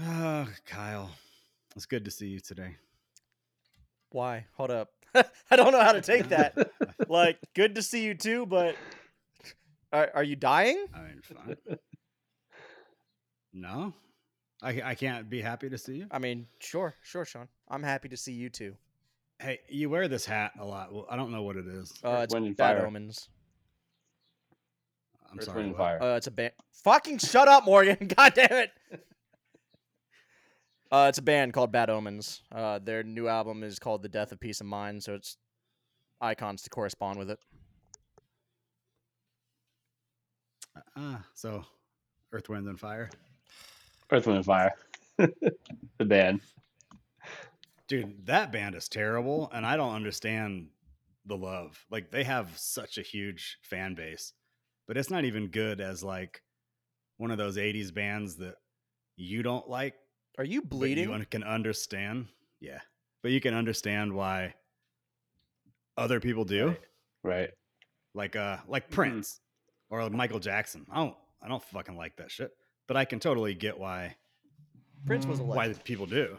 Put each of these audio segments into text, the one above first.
Ah, Kyle, it's good to see you today. Why? Hold up. I don't know how to take that. like, good to see you too, but are, are you dying? I mean, fine. no, I I can't be happy to see you. I mean, sure, sure, Sean. I'm happy to see you too. Hey, you wear this hat a lot. Well, I don't know what it is. Uh, it's Wind bad Fire. omens. I'm Earth, sorry. Wind, and? Fire. Uh, it's a band. Fucking shut up, Morgan. God damn it. Uh, it's a band called Bad Omens. Uh, their new album is called The Death of Peace of Mind, so it's icons to correspond with it. Ah, so Earth, Wind, and Fire. Earth, Wind, and Fire. the band. Dude, that band is terrible, and I don't understand the love. Like they have such a huge fan base, but it's not even good as like one of those '80s bands that you don't like, Are you but bleeding? you can understand. Yeah, but you can understand why other people do, Right. Right. like uh, like Mhm. Prince or Michael Jackson. I don't, I don't fucking like that shit, but I can totally get why Prince was a why legend. people do.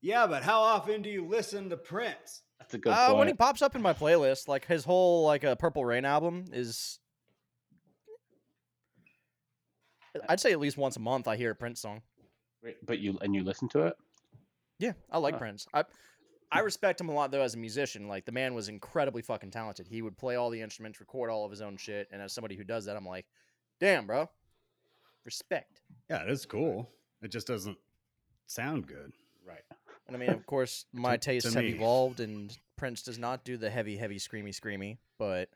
Yeah, but how often do you listen to Prince? That's a good Uh, when he pops up in my playlist, like his whole like a Purple Rain album is, I'd say at least once a month I hear a Prince song. Wait, But you and you listen to it? Yeah, I like Huh. Prince. I I respect him a lot though as a musician. Like the man was incredibly fucking talented. He would play all the instruments, record all of his own shit, and as somebody who does that, I'm like, damn, bro, respect. Yeah, it is cool. It just doesn't sound good. Right. And I mean, of course, my To- to tastes have me. evolved, and Prince does not do the heavy, heavy, screamy, screamy. But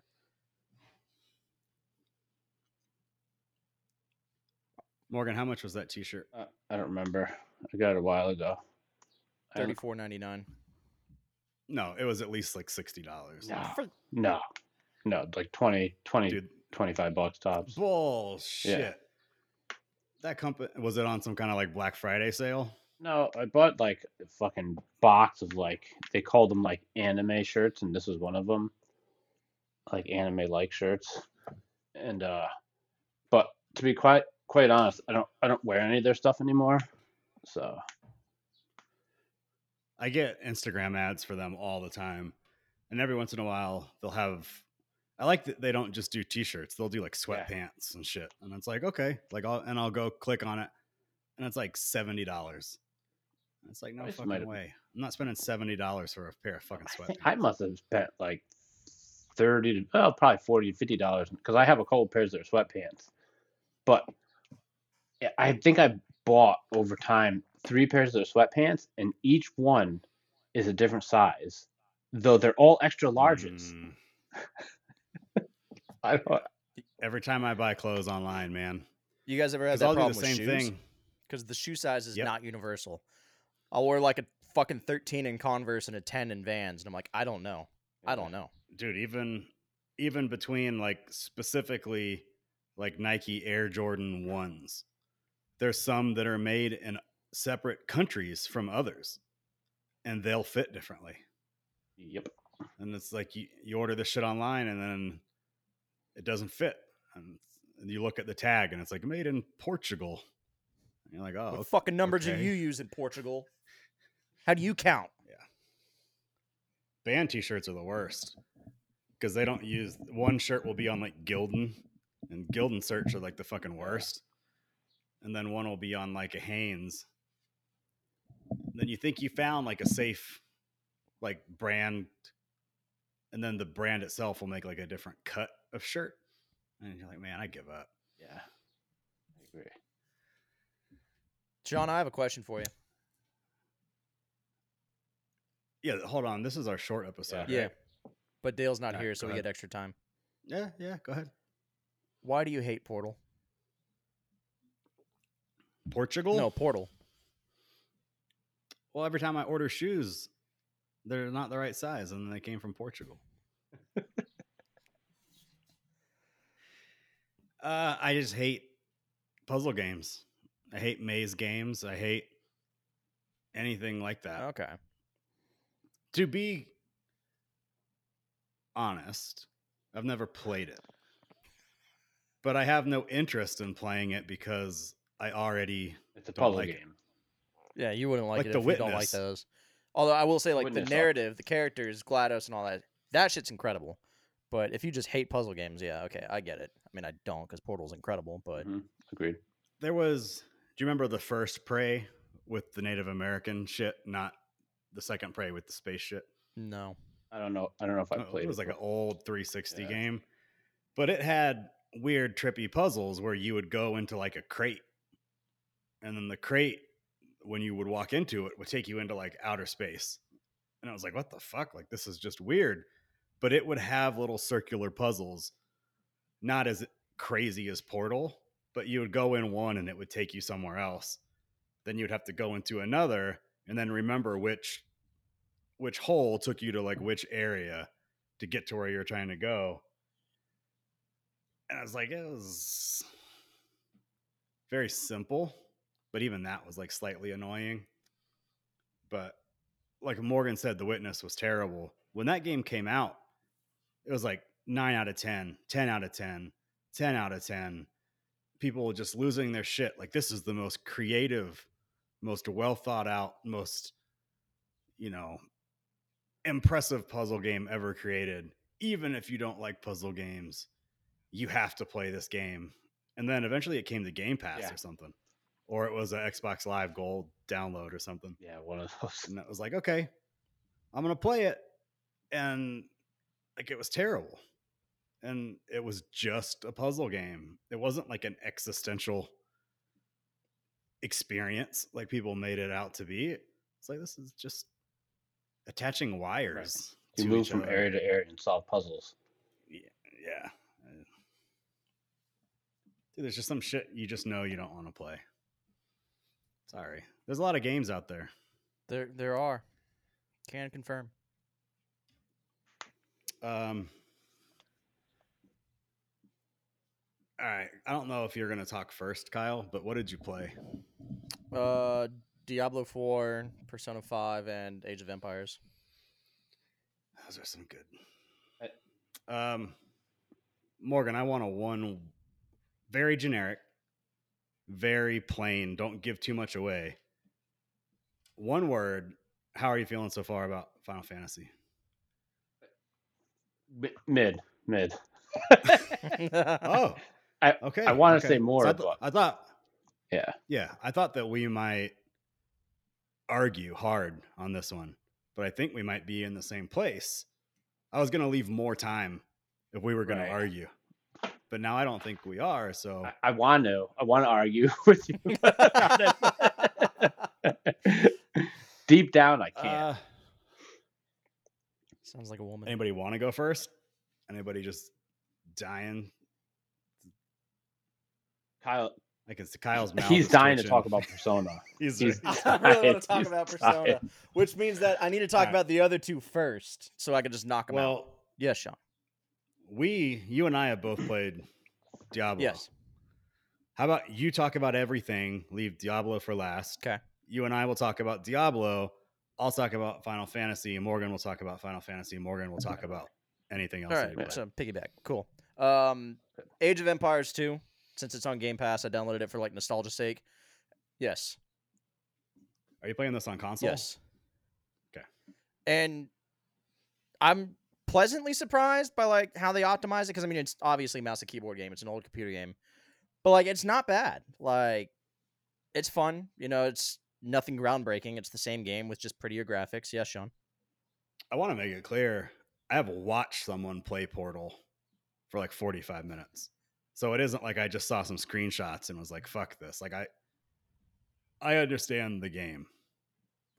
Morgan, how much was that T-shirt? Uh, I don't remember. I got it a while ago. Thirty four ninety nine. No, it was at least like sixty dollars. No. No. No, like 20, 20 Dude, 25 bucks tops. bullshit. That company was it on some kind of like Black Friday sale? No, I bought like a fucking box of like they called them like anime shirts, and this was one of them, like anime like shirts. And uh, but to be quite quite honest, I don't I don't wear any of their stuff anymore. So I get Instagram ads for them all the time, and every once in a while they'll have. I like that they don't just do T-shirts; they'll do like Yeah. sweatpants and shit. And it's like okay, like I'll and I'll go click on it, and it's like seventy dollars. It's like no fucking way. I'm not spending seventy dollars for a pair of fucking I sweatpants. think I must have spent like thirty to well probably forty to fifty dollars because I have a couple pairs of their sweatpants, but yeah, I think I bought over time three pairs of sweatpants, and each one is a different size, though they're all extra larges. Mm, I don't. every time I buy clothes online, man, You guys ever had 'Cause that I'll do problem the same with shoes? thing. Because the shoe size is Yep. not universal. I'll wear like a fucking thirteen in Converse and a ten in Vans, and I'm like, I don't know. I don't know. dude even even between like specifically like nike air jordan ones there's some that are made in separate countries from others and they'll fit differently Yep. and it's like you, you order this shit online and then it doesn't fit and, and you look at the tag and it's like made in portugal and you're like oh What fucking numbers do you use in Portugal? How do you count? Yeah. Band t-shirts are the worst because they don't use one shirt will be on like Gildan and Gildan shirts are like the fucking worst. And then one will be on like a Hanes. Then you think you found like a safe like brand and then the brand itself will make like a different cut of shirt. And you're like, man, I give up. Yeah. I agree. John, I have a question for you. Yeah, hold on. This is our short episode. Yeah. right? But Dale's not Alright, here, so go we get extra time. Yeah, yeah, go ahead. Why do you hate Portal? Portugal? No, Portal. Well, every time I order shoes, they're not the right size and they came from Portugal. uh, I just hate puzzle games. I hate maze games. I hate anything like that. Okay. To be honest, I've never played it. But I have no interest in playing it because I already It's a Don't puzzle like it. game. Yeah, you wouldn't like, Like it The if you don't like those. Although I will say, like Witness the sucked. narrative, the characters, Glados, and all that, that shit's incredible. But if you just hate puzzle games, yeah, okay, I get it. I mean, I don't because Portal's incredible, but Mhm, Agreed. there was. Do you remember the first Prey with the Native American shit, not the second Prey with the space shit? no. I don't know. I don't know if I Oh, played it was like an old 360 Yeah. game, but it had weird, trippy puzzles where you would go into like a crate, and then the crate, when you would walk into it, would take you into like outer space. And I was like, what the fuck? Like, this is just weird. But it would have little circular puzzles, not as crazy as Portal, but you would go in one and it would take you somewhere else. Then you'd have to go into another and then remember which which hole took you to like which area to get to where you're trying to go. And I was like, it was very simple, but even that was like slightly annoying. But like Morgan said, The Witness was terrible. When that game came out, it was like 9 out of 10, 10 out of 10, 10 out of 10. People just losing their shit. Like, this is the most creative, most well thought out, most, you know, impressive puzzle game ever created. Even if you don't like puzzle games, you have to play this game. And then eventually it came to Game Pass Yeah. or something, or it was an Xbox Live Gold download or something. Yeah, one of those. And that was like, okay, I'm gonna play it, and like it was terrible, and it was just a puzzle game. It wasn't like an existential experience like people made it out to be. It's like this is just attaching wires. You to move from other. area to area and solve puzzles. Yeah, yeah. Dude, there's just some shit you just know you don't want to play. Sorry, there's a lot of games out there. There, there are. Can confirm. Um, all right. I don't know if you're going to talk first, Kyle, but what did you play? Uh, Diablo Four, Persona Five, and Age of Empires. Those are some good. Um, Morgan, I want a one very generic, very plain. Don't give too much away. One word. How are you feeling so far about Final Fantasy? Mi- Mid, mid. Oh, I- okay. I wanna okay. say more, So I, th- but- I thought Yeah. Yeah, I thought that we might argue hard on this one, but I think we might be in the same place. I was going to leave more time if we were going Right. to argue, but now I don't think we are. So I, I want to. I want to argue with you. Deep down, I can't. uh, Sounds like a woman. anybody want to go first? Anybody just dying? Kyle, I can see Kyle's mouth. he's is dying to talk about Persona. He's, he's- he's- I really want to talk He's about dying. Persona, which means that I need to talk Alright. about the other two first, so I can just knock them out. well, Yes, Sean. We, you and I have both played Diablo. Yes. How about you talk about everything, leave Diablo for last. Okay. You and I will talk about Diablo. I'll talk about Final Fantasy, Morgan will talk about Final Fantasy. Morgan will talk about anything else. All right, so piggyback. Cool. Um, Age of Empires 2, since it's on Game Pass, I downloaded it for like nostalgia's sake. Yes. Are you playing this on console? Yes. Okay. And I'm pleasantly surprised by like how they optimize it because I mean it's obviously a mouse and keyboard game. It's an old computer game, but like it's not bad. Like it's fun. You know, it's nothing groundbreaking. It's the same game with just prettier graphics. Yes, Sean. I want to make it clear. I have watched someone play Portal for like 45 minutes. So it isn't like I just saw some screenshots and was like, fuck this. Like I I understand the game.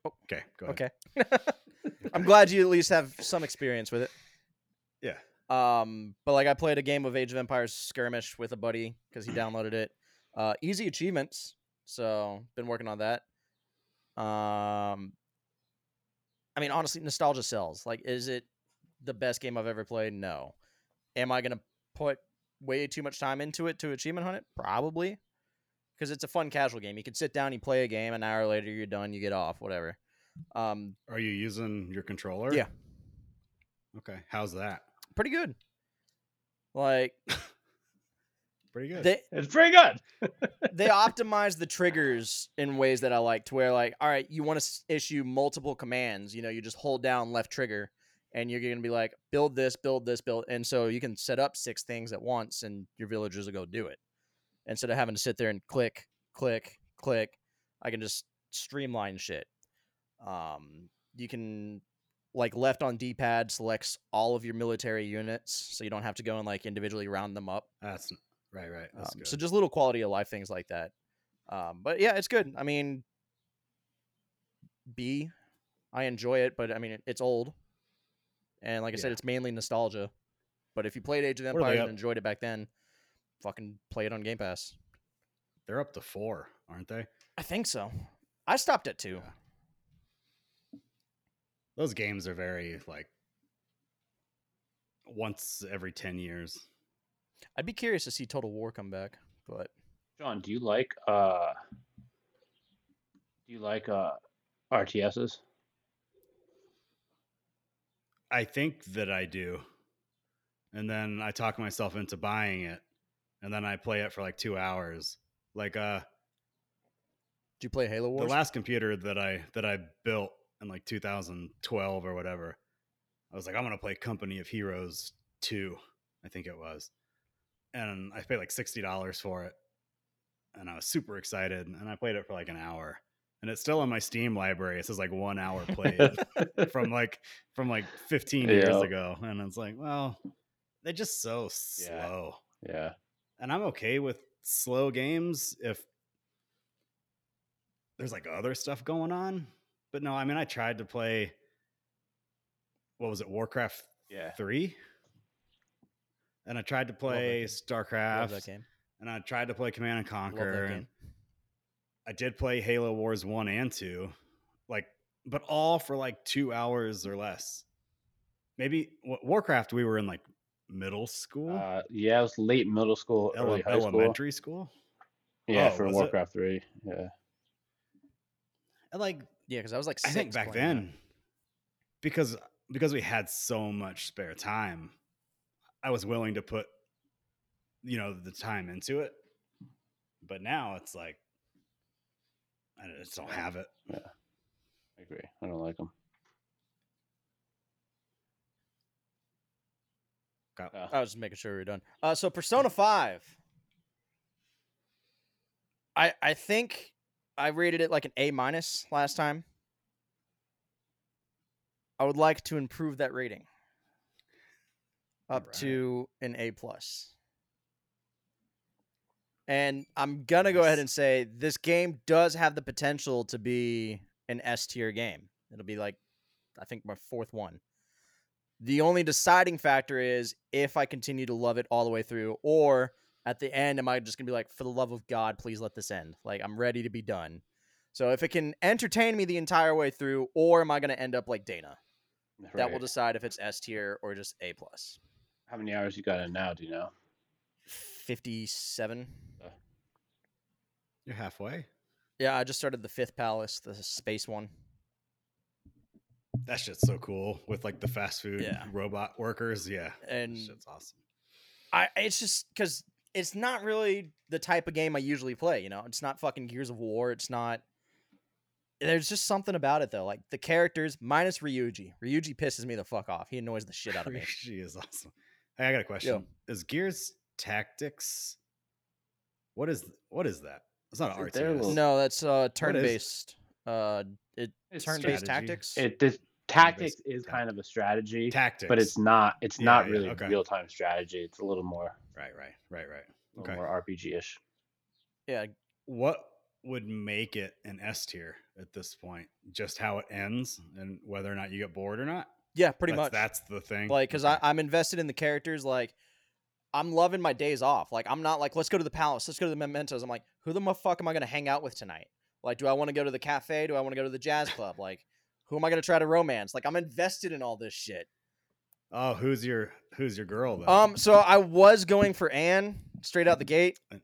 Oh, okay, go ahead. Okay. I'm glad you at least have some experience with it. Um, but like I played a game of Age of Empires skirmish with a buddy because he downloaded it. Uh, easy achievements, so been working on that. Um, I mean, honestly, nostalgia sells. Like, is it the best game I've ever played? No. Am I gonna put way too much time into it to achievement hunt it? Probably, because it's a fun casual game. You can sit down, you play a game, an hour later you're done, you get off, whatever. Um, Are you using your controller? Yeah. Okay. How's that? Pretty good. Like pretty good. They It's pretty good. they optimize the triggers in ways that I like to where like, all right, you want to issue multiple commands. You know, you just hold down left trigger, and you're gonna be like, build this, build this, build, and so you can set up six things at once, and your villagers will go do it instead of having to sit there and click, click, click. I can just streamline shit. Um, you can like left on D-pad selects all of your military units, so you don't have to go and like individually round them up. That's right, right. That's Um, good. so just little quality of life things like that. Um, but yeah, it's good. I mean, B, I enjoy it, but I mean, it, it's old, and like I said, it's mainly nostalgia. But if you played Age of What are they Empires and enjoyed it back then, fucking play it on Game Pass. They're up to four, aren't they? I think so. I stopped at two. Yeah. Those games are very like once every ten years. I'd be curious to see Total War come back, but John, do you like uh do you like uh RTSs? I think that I do. And then I talk myself into buying it. And then I play it for like two hours. Like uh do you play Halo Wars? the last computer that I that I built in like 2012 or whatever, I was like, I'm gonna play Company of Heroes 2, I think it was. And I paid like sixty dollars for it. And I was super excited. And I played it for like an hour. And it's still in my Steam library. It says like one hour played from like from like 15 years ago. And it's like, well, they're just so Yeah. slow. yeah. And I'm okay with slow games if there's like other stuff going on. But no, I mean I tried to play what was it, Warcraft Yeah. 3? And I tried to play. StarCraft. that game. And I tried to play Command and Conquer. and. I did play Halo Wars 1 and 2. Like but all for like 2 hours or less. Maybe Wa- Warcraft we were in like middle school, Uh yeah, it was late middle school, ele- early high school. elementary school. Yeah, Oh, for was it? Warcraft 3. Yeah. And like Yeah, because I was like, I think back playing that. then, because because we had so much spare time, I was willing to put, you know, the time into it. But now it's like, I just don't have it. Yeah, I agree. I don't like them. Got- Yeah. I was just making sure we were done. Uh, so Persona Five, I I think I rated it like an A minus last time. I would like to improve that rating up Alright. to an A plus. And I'm gonna go ahead and say this game does have the potential to be an S tier game. It'll be like, I think my fourth one. The only deciding factor is if I continue to love it all the way through, or at the end, am I just gonna be like, for the love of God, please let this end? Like I'm ready to be done. So if it can entertain me the entire way through, or am I gonna end up like Dana? That will decide if it's S tier or just A plus. How many hours you got in now, do you know? Fifty-seven. You're halfway. Yeah, I just started the fifth palace, the space one. That shit's so cool with like the fast food Yeah. robot workers. Yeah, And shit's awesome. I it's just because it's not really the type of game I usually play. You know, it's not fucking Gears of War. It's not. There's just something about it though, like the characters minus Ryuji. Ryuji pisses me the fuck off. He annoys the shit out of me. She is awesome. Hey, I got a question. Is Gears Tactics? What is what is that? It's not an Is RTS. No, that's uh turn based. Uh, it It's turn based strategy. tactics. It this tactics Basically, is kind of a strategy, Tactics, but it's not. It's Yeah, not yeah, really okay. real time strategy. It's a little more, right, right, right, right. a little Okay. more RPG ish. yeah, What would make it an S tier at this point? Just how it ends and whether or not you get bored or not. yeah, pretty That's- much. That's the thing. like because Okay. i'm invested in the characters like i'm loving my days off like i'm not like let's go to the palace let's go to the mementos i'm like who the fuck am i going to hang out with tonight like do i want to go to the cafe do i want to go to the jazz club like who am i going to try to romance like i'm invested in all this shit oh, who's your who's your girl then? um so i was going for ann straight out the gate Uh,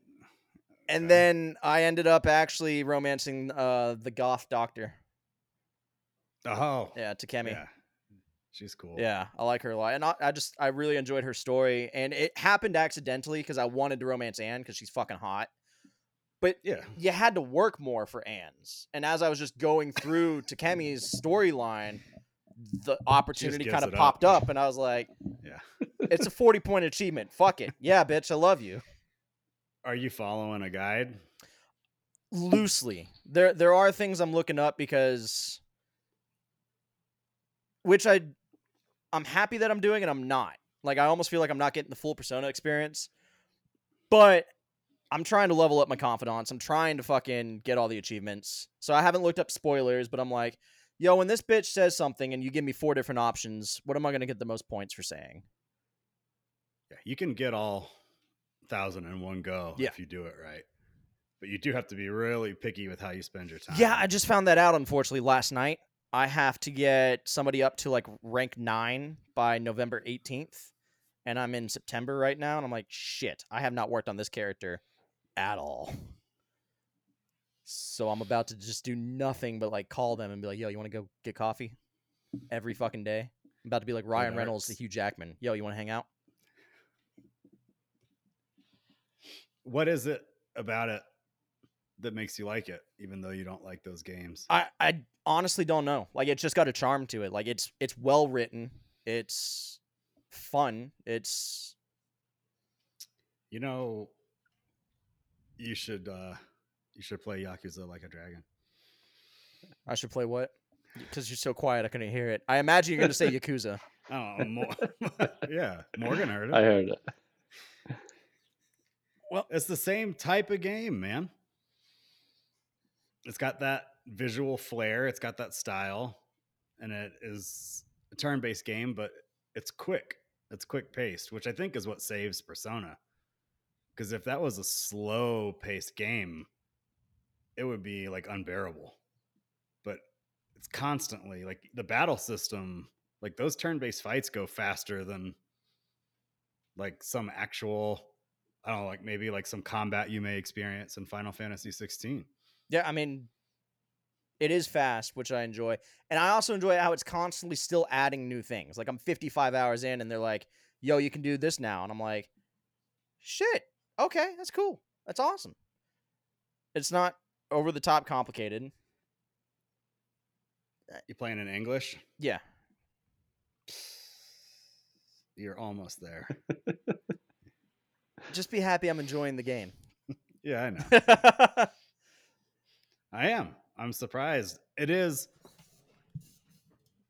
and okay. then i ended up actually romancing uh the goth doctor oh yeah takemi yeah. She's cool. Yeah, I like her a lot, and I, I just I really enjoyed her story, and it happened accidentally because I wanted to romance Ann because she's fucking hot. But Yeah. you had to work more for Ann's, and as I was just going through Takemi's storyline, the opportunity kind of it up. popped up, and I was like, Yeah. "It's a forty point achievement. Fuck it, yeah, bitch, I love you." Are you following a guide? loosely. There there are things I'm looking up because which I I'm happy that I'm doing and I'm not. Like I almost feel like I'm not getting the full persona experience. But I'm trying to level up my confidence. I'm trying to fucking get all the achievements. So I haven't looked up spoilers, but I'm like, yo, when this bitch says something and you give me four different options, what am I gonna get the most points for saying? Yeah, you can get all thousand in one go Yeah. if you do it right. But you do have to be really picky with how you spend your time. Yeah, I just found that out unfortunately last night. I have to get somebody up to like rank nine by November 18th. And I'm in September right now. And I'm like, shit, I have not worked on this character at all. So I'm about to just do nothing but like call them and be like, yo, you want to go get coffee every fucking day? I'm about to be like Ryan Reynolds to. Hugh Jackman. Yo, you want to hang out? what is it about it that makes you like it, even though you don't like those games? I, I honestly don't know. Like it's just got a charm to it. Like it's it's well written. It's fun. It's You know, you should uh you should play Yakuza like a dragon. I should play what? Because you're so quiet, I couldn't hear it. I imagine you're going to say Yakuza. I don't know. More, yeah, Morgan heard it. I heard it. Well, it's the same type of game, man. It's got that visual flair, it's got that style, and it is a turn-based game, but it's quick. It's quick paced, which I think is what saves Persona. Because if that was a slow paced game, it would be like unbearable. But it's constantly like the battle system, like those turn based fights go faster than like some actual I don't know, like maybe like some combat you may experience in Final Fantasy 16. Yeah, I mean, it is fast, which I enjoy. And I also enjoy how it's constantly still adding new things. Like I'm 55 hours in and they're like, yo, you can do this now. And I'm like, shit, okay, that's cool. That's awesome. It's not over the top complicated. Uh, you playing in English? Yeah. You're almost there. Just be happy I'm enjoying the game. yeah, I know. I am. I'm surprised. It is.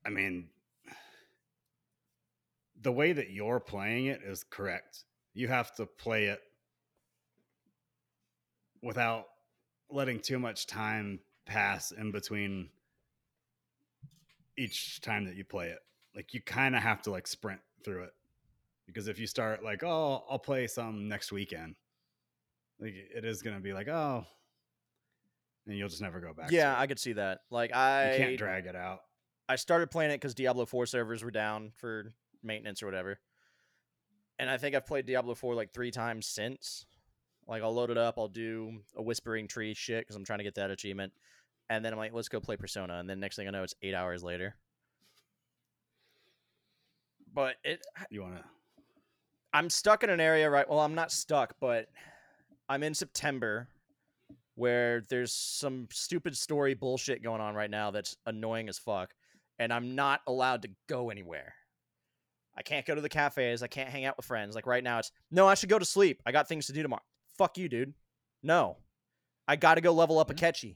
I mean, the way that you're playing it is correct. You have to play it without letting too much time pass in between each time that you play it. Like you kind of have to like sprint through it. Because if you start like, oh, I'll play some next weekend, like it is going to be like, oh, and you'll just never go back. yeah. I could see that. Like you I can't drag it out. I started playing it because Diablo 4 servers were down for maintenance or whatever. And I think I've played Diablo 4 like three times since. Like, I'll load it up, I'll do a Whispering Tree shit because I'm trying to get that achievement. And then I'm like, let's go play Persona. And then next thing I know, it's eight hours later. But it, You want to? I'm stuck in an area right. Well, I'm not stuck, but I'm in September where there's some stupid story bullshit going on right now that's annoying as fuck, and I'm not allowed to go anywhere. I can't go to the cafes. I can't hang out with friends. Like right now, it's no. I should go to sleep. I got things to do tomorrow. Fuck you, dude. No, I got to go level up Akechi.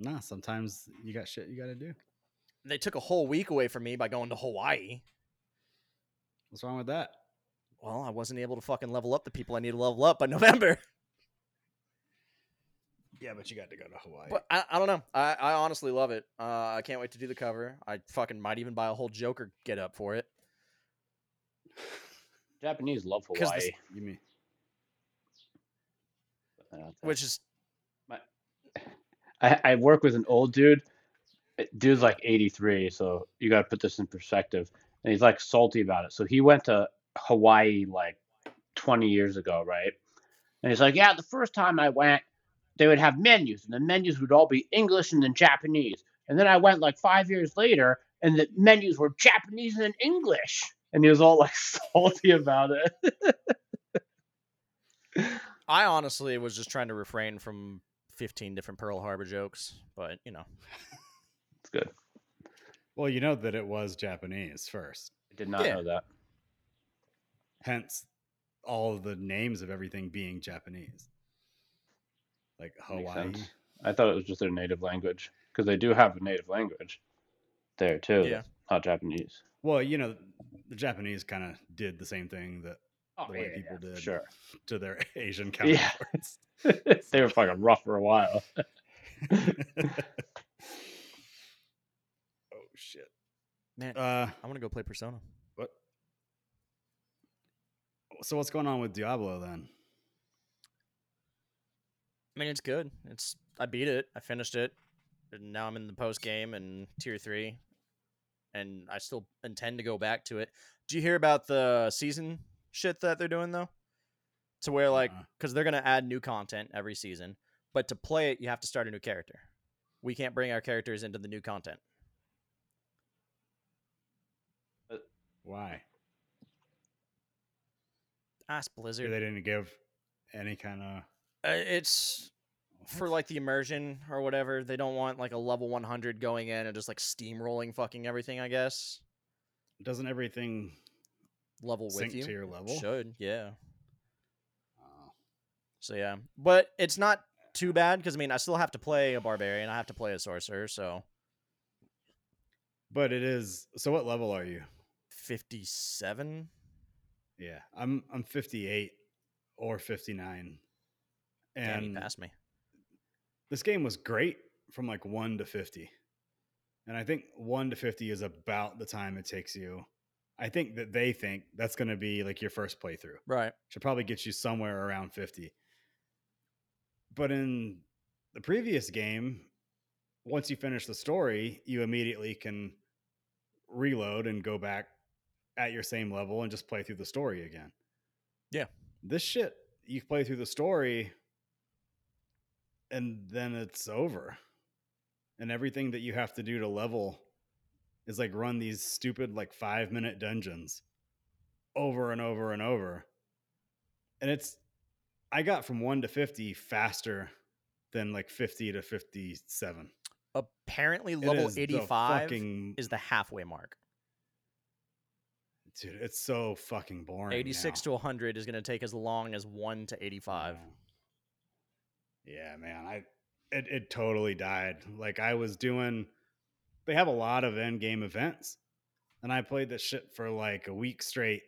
Nah, sometimes you got shit you got to do. They took a whole week away from me by going to Hawaii. What's wrong with that? Well, I wasn't able to fucking level up the people I need to level up by November. Yeah, but you got to go to Hawaii. But I, I don't know. I, I honestly love it. Uh, I can't wait to do the cover. I fucking might even buy a whole Joker get up for it. Japanese love Hawaii. this- you mean that's- Which is I, I work with an old dude. Uh, Dude's like 83, so you got to put this in perspective. And he's like salty about it. So he went to Hawaii like 20 years ago, right? And he's like, yeah, the first time I went, they would have menus, and the menus would all be English and then Japanese. And then I went like five years later, and the menus were Japanese and English, and he was all like salty about it. I honestly was just trying to refrain from 15 different Pearl Harbor jokes, but you know, it's good. Well, you know that it was Japanese first. I did not Yeah. know that. Hence, all the names of everything being Japanese, like Makes Hawaii. I thought it was just their native language because they do have a native language there too. Yeah. Not Japanese. Well, you know, the Japanese kind of did the same thing that Oh, the way people did Sure. to their Asian Yeah. counterparts. they were fucking rough for a while. oh shit. man, Uh, I want to go play Persona. what? So what's going on with Diablo then? I mean, it's good. It's I beat it. I finished it. And now I'm in the post game and tier three, and I still intend to go back to it. Do you hear about the season shit that they're doing though? To where like, because they're gonna add new content every season, but to play it, you have to start a new character. We can't bring our characters into the new content. Why? Ask Blizzard. They didn't give any kind of. Uh, it's for like the immersion or whatever. They don't want like a level 100 going in and just like steamrolling fucking everything. I guess Doesn't everything level with sync you. to your level? Should yeah. Oh. So yeah, but it's not too bad because I mean I still have to play a barbarian. I have to play a sorcerer. So But it is. So what level are you? 57. Yeah, I'm I'm 58 or 59, Damn, you and passed me. this game was great from like one to 50, and I think one to 50 is about the time it takes you. I think that they think that's going to be like your first playthrough. Right. Should probably get you somewhere around 50. But in the previous game, once you finish the story, you immediately can reload and go back at your same level and just play through the story again. Yeah. This shit, you play through the story and then it's over. And everything that you have to do to level is like run these stupid like 5 minute dungeons over and over and over. And it's I got from 1 to 50 faster than like 50 to 57. Apparently, level is the 85 fucking- is the halfway mark. dude, it's so fucking boring. 86 now. to 100 is going to take as long as 1 to 85. Yeah. Yeah, man. I it, it totally died. Like I was doing they have a lot of end game events. And I played this shit for like a week straight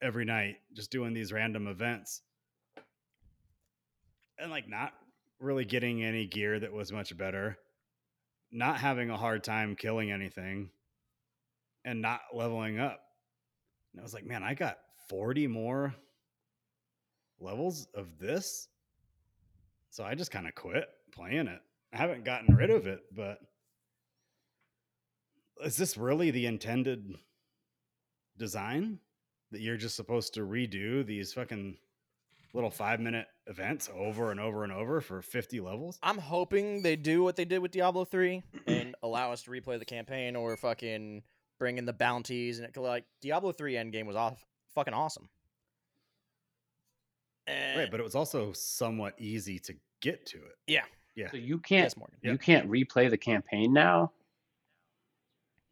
every night, just doing these random events. And like not really getting any gear that was much better. Not having a hard time killing anything and not leveling up. And I was like, man, I got 40 more levels of this. So I just kind of quit playing it. I haven't gotten rid of it, but is this really the intended design that you're just supposed to redo these fucking little five minute events over and over and over for 50 levels? I'm hoping they do what they did with Diablo 3 and allow us to replay the campaign or fucking bring in the bounties and it, like Diablo 3 endgame was off fucking awesome. And, Right, but it was also somewhat easy to get to it. yeah, Yeah. So you can't yes, Morgan. you can't replay the campaign now.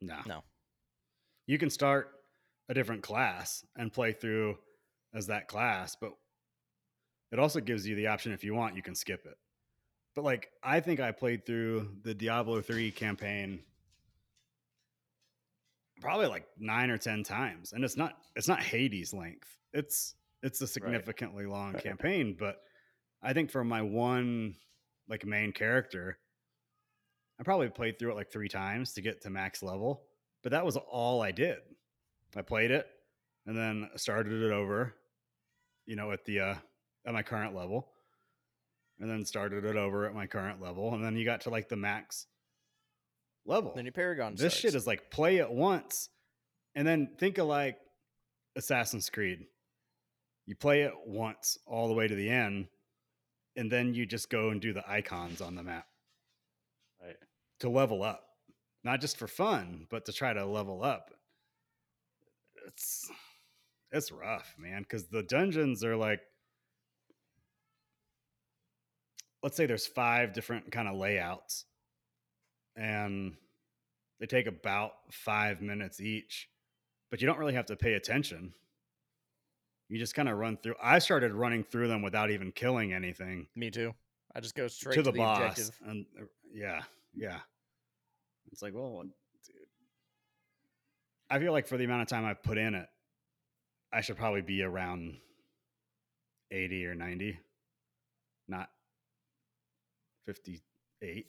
No. No. You can start a different class and play through as that class, but it also gives you the option if you want, you can skip it. But like I think I played through the Diablo 3 campaign probably like 9 or 10 times. And it's not it's not Hades length. It's it's a significantly long Right. campaign, but I think for my one like main character, I probably played through it like three times to get to max level, but that was all I did. I played it and then started it over, you know, at the uh at my current level. And then started it over at my current level. And then you got to like the max level. Then your Paragon This shit is like play it once and then think of like Assassin's Creed. You play it once all the way to the end, and then you just go and do the icons on the map. To level up. not just for fun, but to try to level up. It's it's rough, man, because the dungeons are like let's say there's five different kind of layouts and they take about five minutes each but you don't really have to pay attention you just kind of run through i started running through them without even killing anything Me too. I just go straight to to, the, boss objective. and uh, yeah yeah it's like well dude i feel like for the amount of time i've put in it i should probably be around 80 or 90 not 58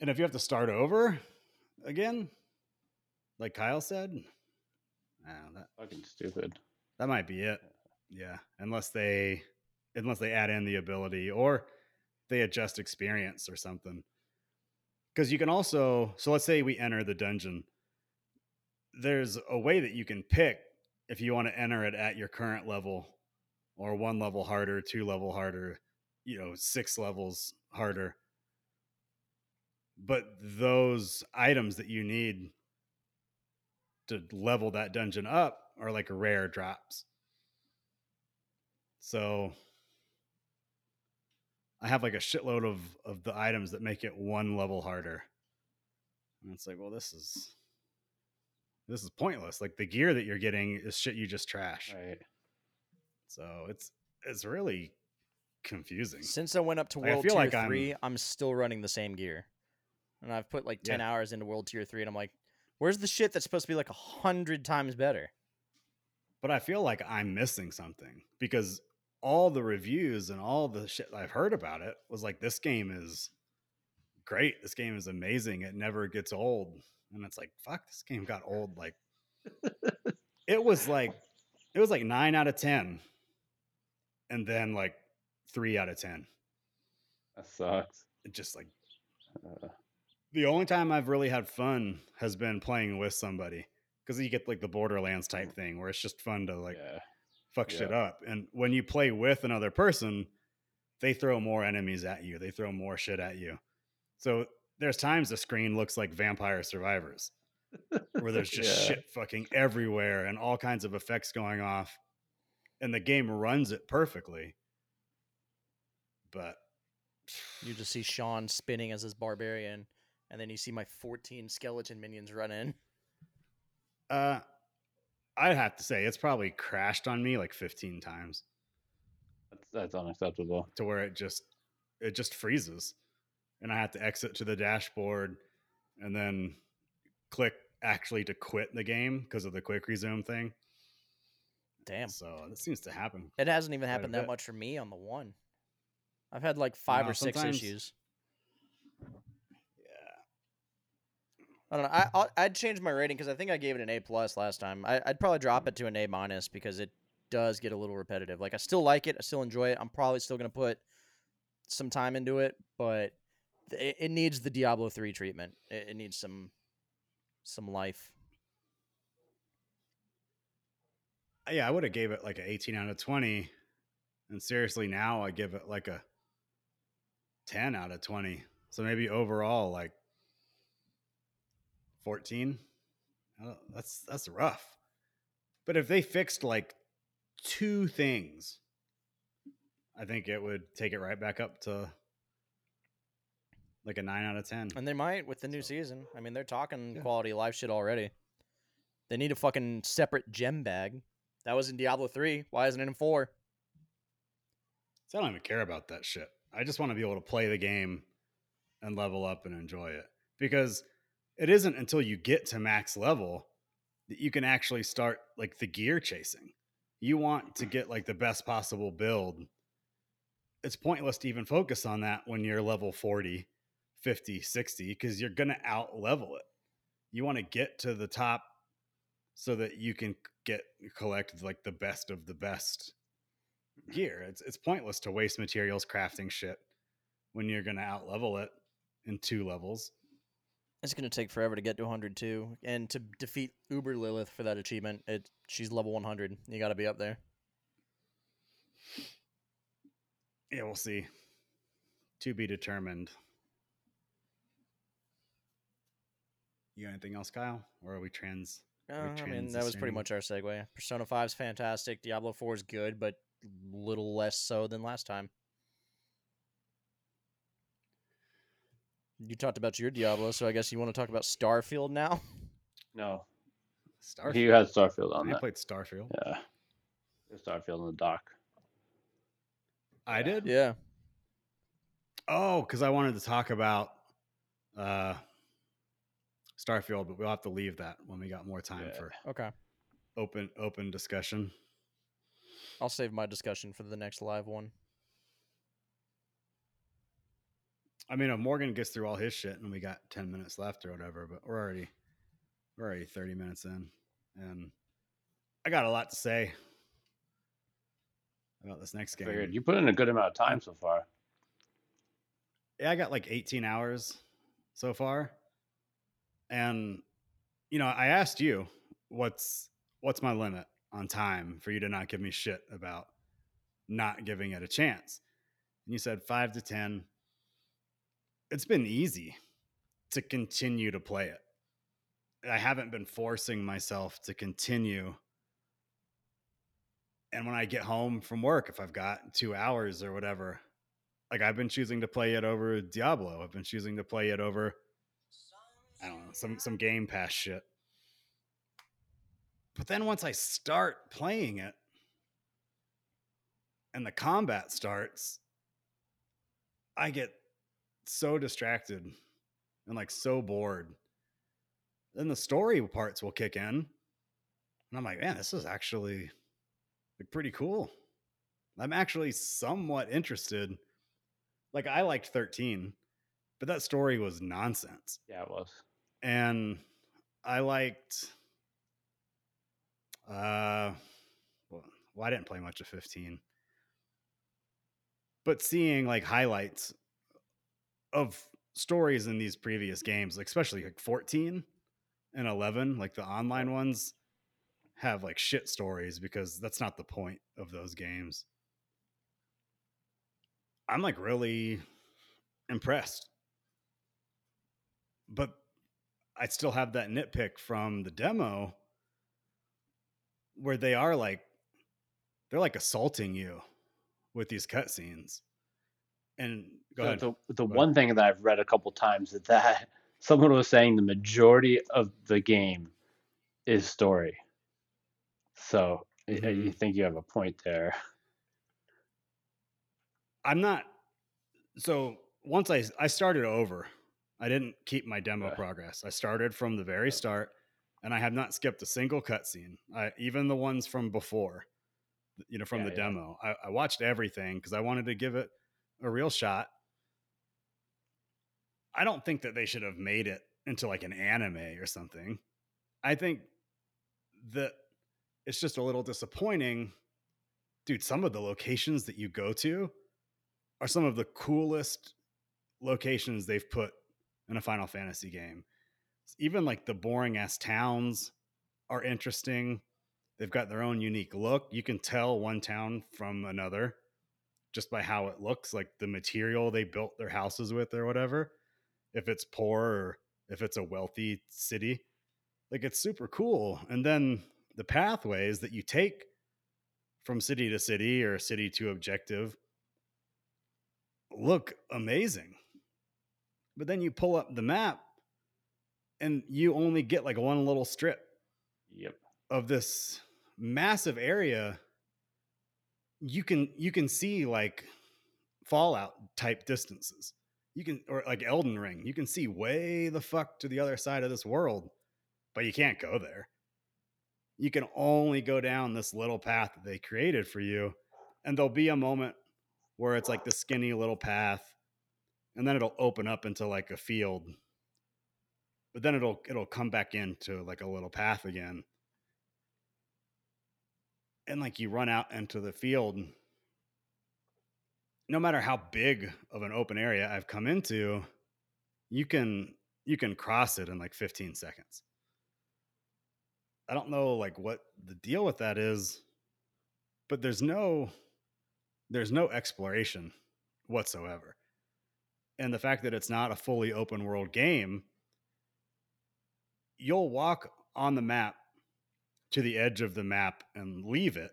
and if you have to start over again like kyle said I know, that Fucking stupid. that might be it. Yeah, unless they unless they add in the ability or they adjust experience or something. Cuz you can also so let's say we enter the dungeon. There's a way that you can pick if you want to enter it at your current level or one level harder, two level harder, you know, six levels harder. But those items that you need to level that dungeon up are like rare drops. So I have like a shitload of of the items that make it one level harder. And it's like, well, this is this is pointless. Like the gear that you're getting is shit you just trash. Right. So it's it's really confusing. Since I went up to Like, I World feel Tier like I'm- 3, I'm... still running the same gear. And I've put like 10 Yeah. hours into World Tier 3, and I'm like, where's the shit that's supposed to be like a hundred times better? but I feel like I'm missing something because all the reviews and all the shit I've heard about it was like this game is great. This game is amazing. It never gets old. And it's like, fuck, this game got old. Like it was like it was like nine out of ten. And then like three out of ten. That sucks. It just like Uh, the only time I've really had fun has been playing with somebody. Because you get like the Borderlands type thing where it's just fun to like yeah. Fuck shit up. And when you play with another person, they throw more enemies at you. They throw more shit at you. So there's times the screen looks like Vampire Survivors, where there's just Yeah. shit fucking everywhere and all kinds of effects going off, and the game runs it perfectly. But You just see Sean spinning as his barbarian, and then you see my 14 skeleton minions run in. uh, I'd have to say it's probably crashed on me like 15 times. That's, that's unacceptable. to where it just it just freezes and i have to exit to the dashboard and then click actually to quit the game because of the quick resume thing Damn. so this seems to happen It hasn't even happened that bit. much for me on the one. I've had like five No, or six issues. I don't know. I I'll, I'd change my rating because I think I gave it an A plus last time. I, I'd probably drop it to an A minus because it does get a little repetitive. Like I still like it. I still enjoy it. I'm probably still gonna put some time into it, but it, it needs the Diablo three treatment. It, it needs some some life. yeah i would have gave it like an 18 out of 20 and seriously now i give it like a 10 out of 20 so maybe overall like 14 I don't- that's that's rough but if they fixed like two things i think it would take it right back up to like a 9 out of 10 And they might with the new So- season. I mean, they're talking Yeah. quality life shit already. They need a fucking separate gem bag. That was in Diablo three. Why isn't it in four? So I don't even care about that shit. I just want to be able to play the game and level up and enjoy it. Because it isn't until you get to max level that you can actually start like the gear chasing. You want to mm. get like the best possible build. It's pointless to even focus on that when you're level 40, 50, 60 because you're going to out level it. You want to get to the top so that you can get collect like the best of the best gear. It's it's pointless to waste materials crafting shit when you're gonna out level it in two levels. It's gonna take forever to get to 102, and to defeat Uber Lilith for that achievement, it she's level 100. You got to be up there. Yeah, we'll see. To be determined. You got anything else, Kyle? Or are we trans? Uh, Are we I mean, that was pretty much our segue. Persona 5 is fantastic. Diablo 4 is good, but little less so than last time. You talked about your Diablo, so I guess you want to talk about Starfield now? No, Starfield. he has Starfield on I that. played Starfield. Yeah, There's Starfield in the dock. I Yeah. did. Yeah. Oh, because I wanted to talk about uh, Starfield, but we'll have to leave that when we got more time Yeah. for Okay. open open discussion. I'll save my discussion for the next live one. I mean, if Morgan gets through all his shit and we got ten minutes left or whatever, but we're already we're already thirty minutes in, and I got a lot to say about this next game. Figured you put in a good amount of time so far. yeah, I got like 18 hours so far. And you know, I asked you what's what's my limit on time for you to not give me shit about not giving it a chance. And you said 5 to 10. It's been easy to continue to play it. I haven't been forcing myself to continue. And when I get home from work, if I've got 2 hours or whatever, like I've been choosing to play it over Diablo. I've been choosing to play it over I don't know, some some game pass shit. But then once I start playing it and the combat starts, I get so distracted and like so bored. Then the story parts will kick in. And I'm like, man, this is actually like pretty cool. I'm actually somewhat interested. Like I liked 13, but that story was nonsense Yeah, it was. and I liked. Uh, well, well, I didn't play much of 15, but seeing like highlights of stories in these previous games, like especially like 14 and 11, like the online ones, have like shit stories because that's not the point of those games. I'm like really impressed. But I still have that nitpick from the demo where they are like they're like assaulting you with these cutscenes. And go So ahead. The, the ahead. one thing that I've read a couple times is that someone was saying the majority of the game is story. So I- Mhm. you think you have a point there. I'm not so once I I started over, I didn't keep my demo progress. I started from the very start and I have not skipped a single cutscene. I even the ones from before, you know, from Yeah, the yeah. demo. I, I watched everything because I wanted to give it a real shot. I don't think that they should have made it into like an anime or something. I think that it's just a little disappointing. Dude, some of the locations that you go to are some of the coolest locations they've put in a Final Fantasy game. Even like the boring ass towns are interesting. They've got their own unique look. You can tell one town from another just by how it looks, like the material they built their houses with or whatever. If it's poor or if it's a wealthy city, like it's super cool. And then the pathways that you take from city to city or city to objective look amazing. But then you pull up the map and you only get like one little strip Yep. of this massive area you can you can see like fallout type distances. You can or like elden ring you can see way the fuck to the other side of this world but you can't go there. You can only go down this little path that they created for you and there'll be a moment where it's like the skinny little path and then it'll open up into like a field but then it'll it'll come back into like a little path again and like you run out into the field no matter how big of an open area i've come into you can you can cross it in like 15 seconds. I don't know like what the deal with that is but there's no there's no exploration whatsoever. And the fact that it's not a fully open world game you'll walk on the map to the edge of the map and leave it,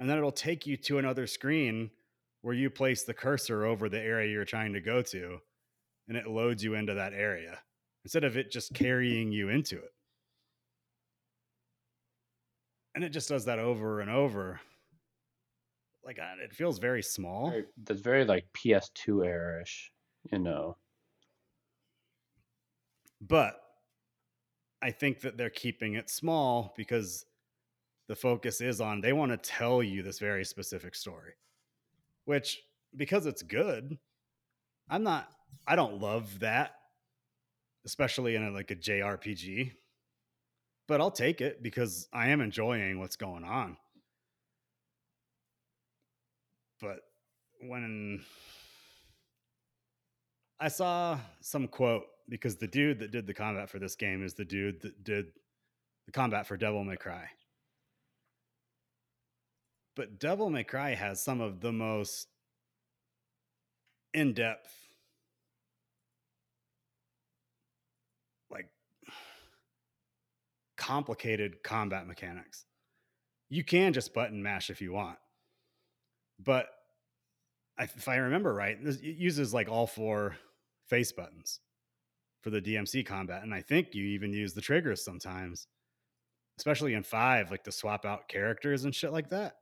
and then it'll take you to another screen where you place the cursor over the area you're trying to go to, and it loads you into that area instead of it just carrying you into it. And it just does that over and over. Like uh, it feels very small. That's very like PS2 era ish, you know. but I think that they're keeping it small because the focus is on they want to tell you this very specific story, which because it's good, I'm not. I don't love that, especially in a, like a JRPG. But I'll take it because I am enjoying what's going on. But when I saw some quote because the dude that did the combat for this game is the dude that did the combat for Devil May Cry. But Devil May Cry has some of the most in depth, like complicated combat mechanics. You can just button mash if you want. But if I remember right, it uses like all four face buttons for the DMC combat. And I think you even use the triggers sometimes, especially in five, like to swap out characters and shit like that.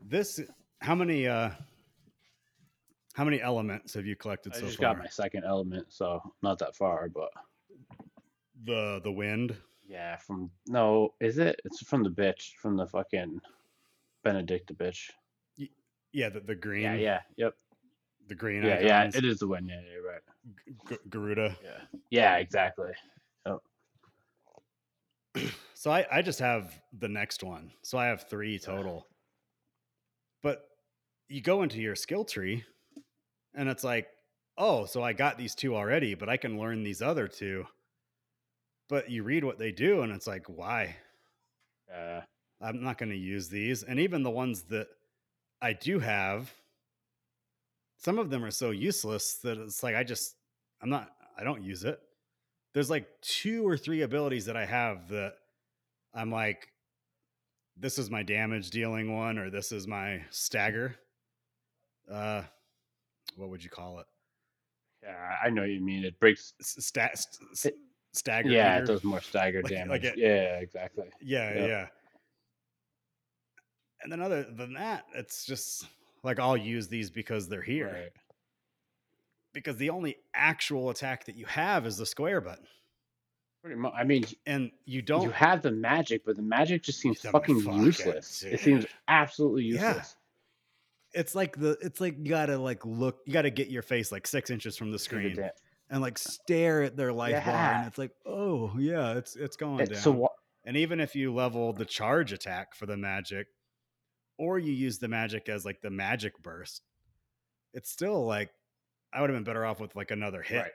This, how many, uh, how many elements have you collected so far? I so just far? got my second element, so not that far, but the the wind. yeah, from no, is it? It's from the bitch, from the fucking Benedicta bitch. Yeah, the, the green. Yeah, yeah, yep. The green. Yeah, yeah, it is the win. Yeah, you're right. G- Garuda. Yeah, yeah, exactly. So I, I just have the next one. So I have three total. But you go into your skill tree and it's like, oh, so I got these two already, but I can learn these other two. But you read what they do and it's like, why? Uh, I'm not going to use these. And even the ones that I do have, some of them are so useless that it's like, I just, I'm not, I don't use it. There's like two or three abilities that I have that I'm like, this is my damage dealing one, or this is my stagger. Uh, what would you call it? yeah, I know what you mean. It breaks. S- Sta- st- s- stagger. Yeah, it does more stagger Like- damage. like it- yeah, exactly. Yeah, Yep. yeah. And then other than that, it's just like I'll use these because they're here. Right. Because the only actual attack that you have is the square button. Pretty much. I mean, And you don't you have the magic, but the magic just seems fucking fuck useless. It seems dude. absolutely Yeah. useless. it's like the it's like you gotta like look you gotta get your face like six inches from the screen and like stare at their life bar and it's like, oh yeah, it's it's going it- down. So what? And even if you level the charge attack for the magic, or you use the magic as like the magic burst, it's still like I would have been better off with like another hit Right.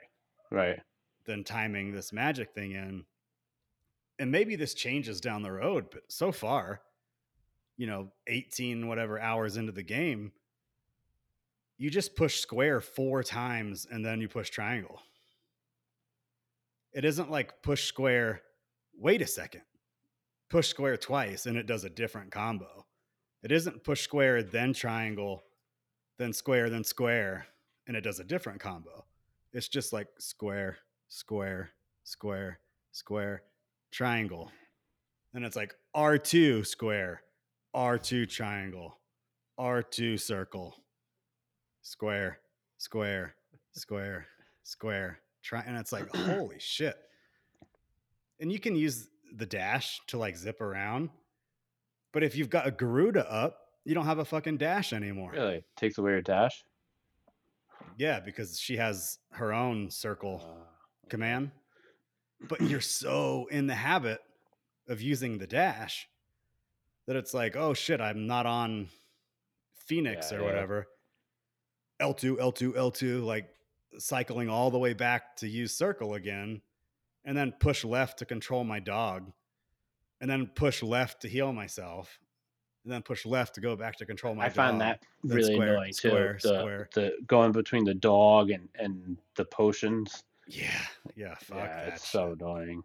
Right. than timing this magic thing in. And maybe this changes down the road, but so far, you know, 18 whatever hours into the game, you just push square four times and then you push triangle. It isn't like push square, wait a second, push square twice and it does a different combo. It isn't push square, then triangle, then square, then square, and it does a different combo. It's just like square, square, square, square, triangle. And it's like R2 square, R2 triangle, R2 circle, square, square, square, square, tri- and it's like holy shit. And you can use the dash to like zip around, but if you've got a Garuda up, you don't have a fucking dash anymore. Really takes away your dash. Yeah, because she has her own circle Uh, command, but you're so in the habit of using the dash that it's like, oh shit, I'm not on Phoenix Yeah, or yeah. whatever. L2, L2, L2, like cycling all the way back to use circle again, and then push left to control my dog, and then push left to heal myself, and then push left to go back to control my I dog. find that then really square, annoying square, too. The, square. the going between the dog and and the potions. Yeah, yeah, fuck yeah, that. it's so annoying.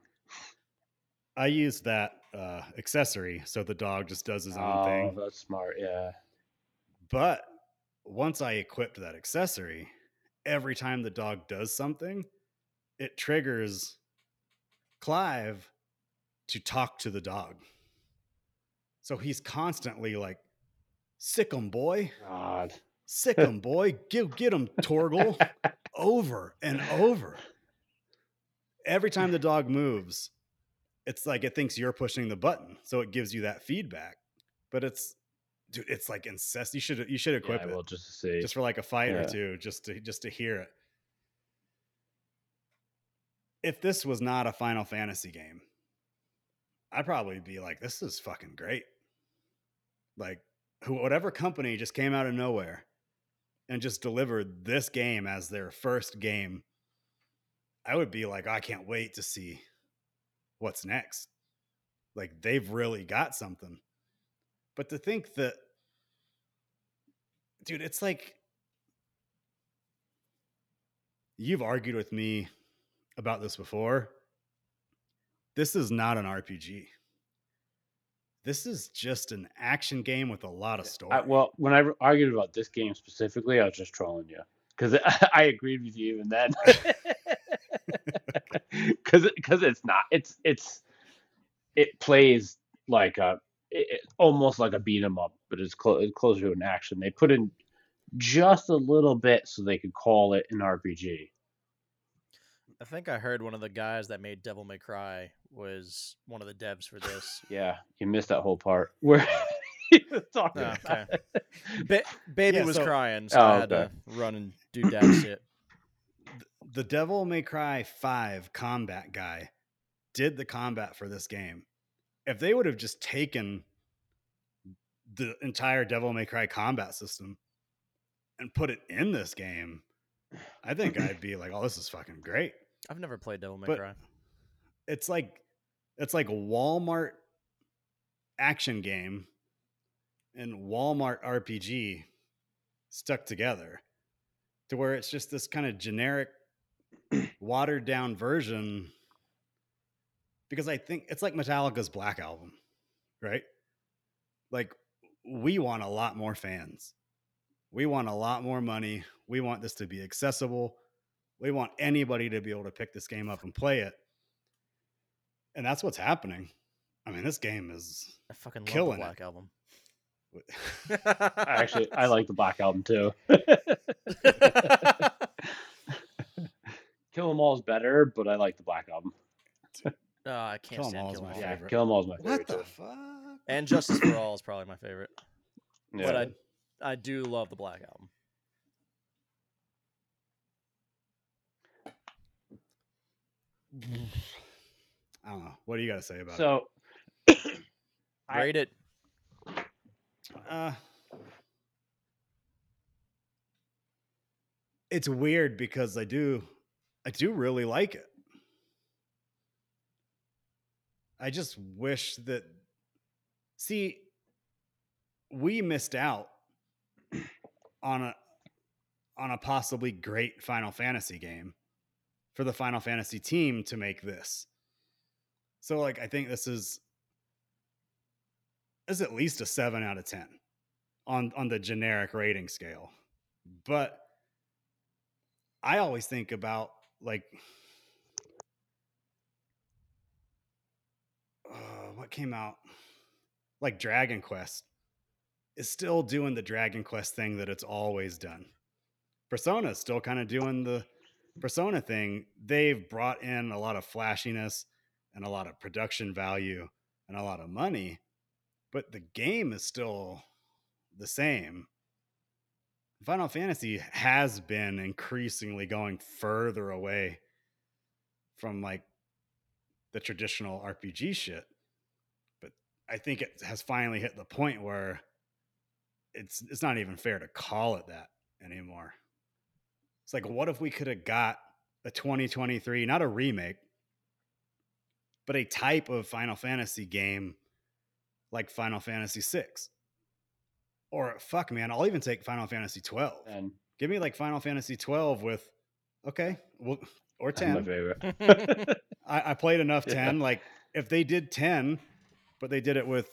I use that uh, accessory so the dog just does his own thing. Oh, thing. that's smart. Yeah. But once I equipped that accessory, every time the dog does something, it triggers Clive to talk to the dog. So he's constantly like, sick him, boy. God. him, boy. Get, him, Torgal. over and over. Every time the dog moves, it's like it thinks you're pushing the button. So it gives you that feedback. But it's, dude, it's like incest. You should, you should equip yeah, it well, just to see. just for like a fight or two, just to just to hear it. If this was not a Final Fantasy game, I'd probably be like, "This is fucking great." Like, who, whatever company just came out of nowhere and just delivered this game as their first game, I would be like, "I can't wait to see what's next." Like, they've really got something. But to think that, dude, it's like you've argued with me about this before. This is not an RPG. This is just an action game with a lot of story. I, well, when I argued about this game specifically, I was just trolling you because I agreed with you even then. Because because it's not it's it's it plays like a it, it- almost like a beat 'em up, but it's, clo- it's closer to an action. They put in just a little bit so they could call it an RPG. I think I heard one of the guys that made Devil May Cry was one of the devs for this. Yeah, you missed that whole part where he was talking Oh, about okay. Ba- baby Yeah, was so- crying, so Oh, I had okay. to run and do dad shit. the Devil May Cry 5 combat guy did the combat for this game. If they would have just taken the entire Devil May Cry combat system and put it in this game, I think I'd be like, "Oh, this is fucking great." I've never played Devil May But- Cry. It's like it's like a Walmart action game and Walmart RPG stuck together to where it's just this kind of generic watered down version because I think it's like Metallica's Black Album, right? Like we want a lot more fans. We want a lot more money. We want this to be accessible. We want anybody to be able to pick this game up and play it. And that's what's happening. I mean, this game is I fucking love killing the it. Black Album. I actually I like the Black Album too. Kill 'Em All is better, but I like the Black Album. Oh, I can't Kill 'Em stand All is Kill 'Em my All. Yeah, favorite. Kill 'Em All is my favorite what the too. fuck? And Justice for All is probably my favorite. Yeah. But I I do love the Black Album. I don't know. What do you got to say about it? so I- Rate it. it? Uh, it's weird because I do, I do really like it. I just wish that, see, we missed out on a on a possibly great Final Fantasy game for the Final Fantasy team to make this. So like I think this is this is at least a 7 out of 10 on on the generic rating scale. But I always think about like uh, what came out like Dragon Quest is still doing the Dragon Quest thing that it's always done. Persona is still kind of doing the Persona thing. They've brought in a lot of flashiness and a lot of production value and a lot of money, but the game is still the same. Final Fantasy has been increasingly going further away from like the traditional RPG shit. But I think it has finally hit the point where it's it's not even fair to call it that anymore. It's like what if we could have got a 2023, not a remake, but a type of Final Fantasy game like Final Fantasy 6. Or fuck man, I'll even take Final Fantasy 12. and Give me like Final Fantasy 12 with okay, we'll or That's my 10. favorite. I, I played enough Yeah. 10. Like if they did 10, but they did it with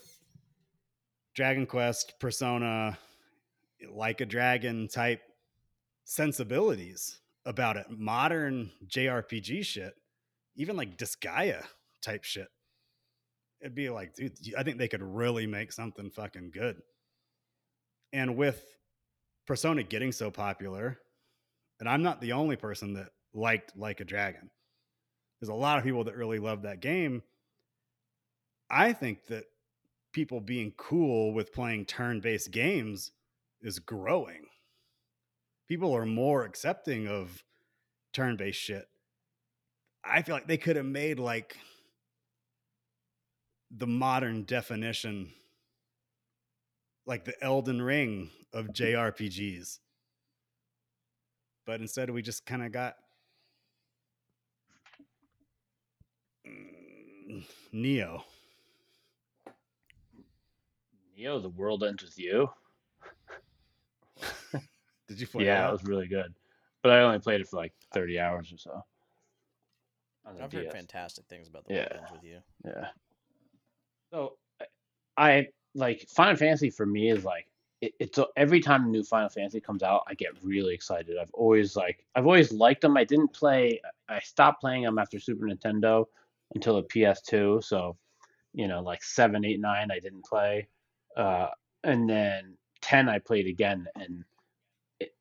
Dragon Quest, Persona, like a dragon type sensibilities about it, modern JRPG shit, even like Disgaea type shit. It'd be like, dude, I think they could really make something fucking good. And with Persona getting so popular, and I'm not the only person that liked Like a Dragon. There's a lot of people that really love that game. I think that people being cool with playing turn-based games is growing. People are more accepting of turn-based shit. I feel like they could have made like the modern definition like the Elden Ring of JRPGs. But instead we just kind of got mm, Neo. Neo, the world ends with you. Did you play yeah, that? it was really good. But I only played it for like 30 hours or so. I've heard fantastic things about the Yeah. World with you. Yeah. So I- I like Final Fantasy for me is like it, it's a- every time a new Final Fantasy comes out, I get really excited. I've always like I've always liked them. I didn't play. I stopped playing them after Super Nintendo until the PS2. So you know, like seven, eight, nine, I didn't play, uh, and then ten, I played again, and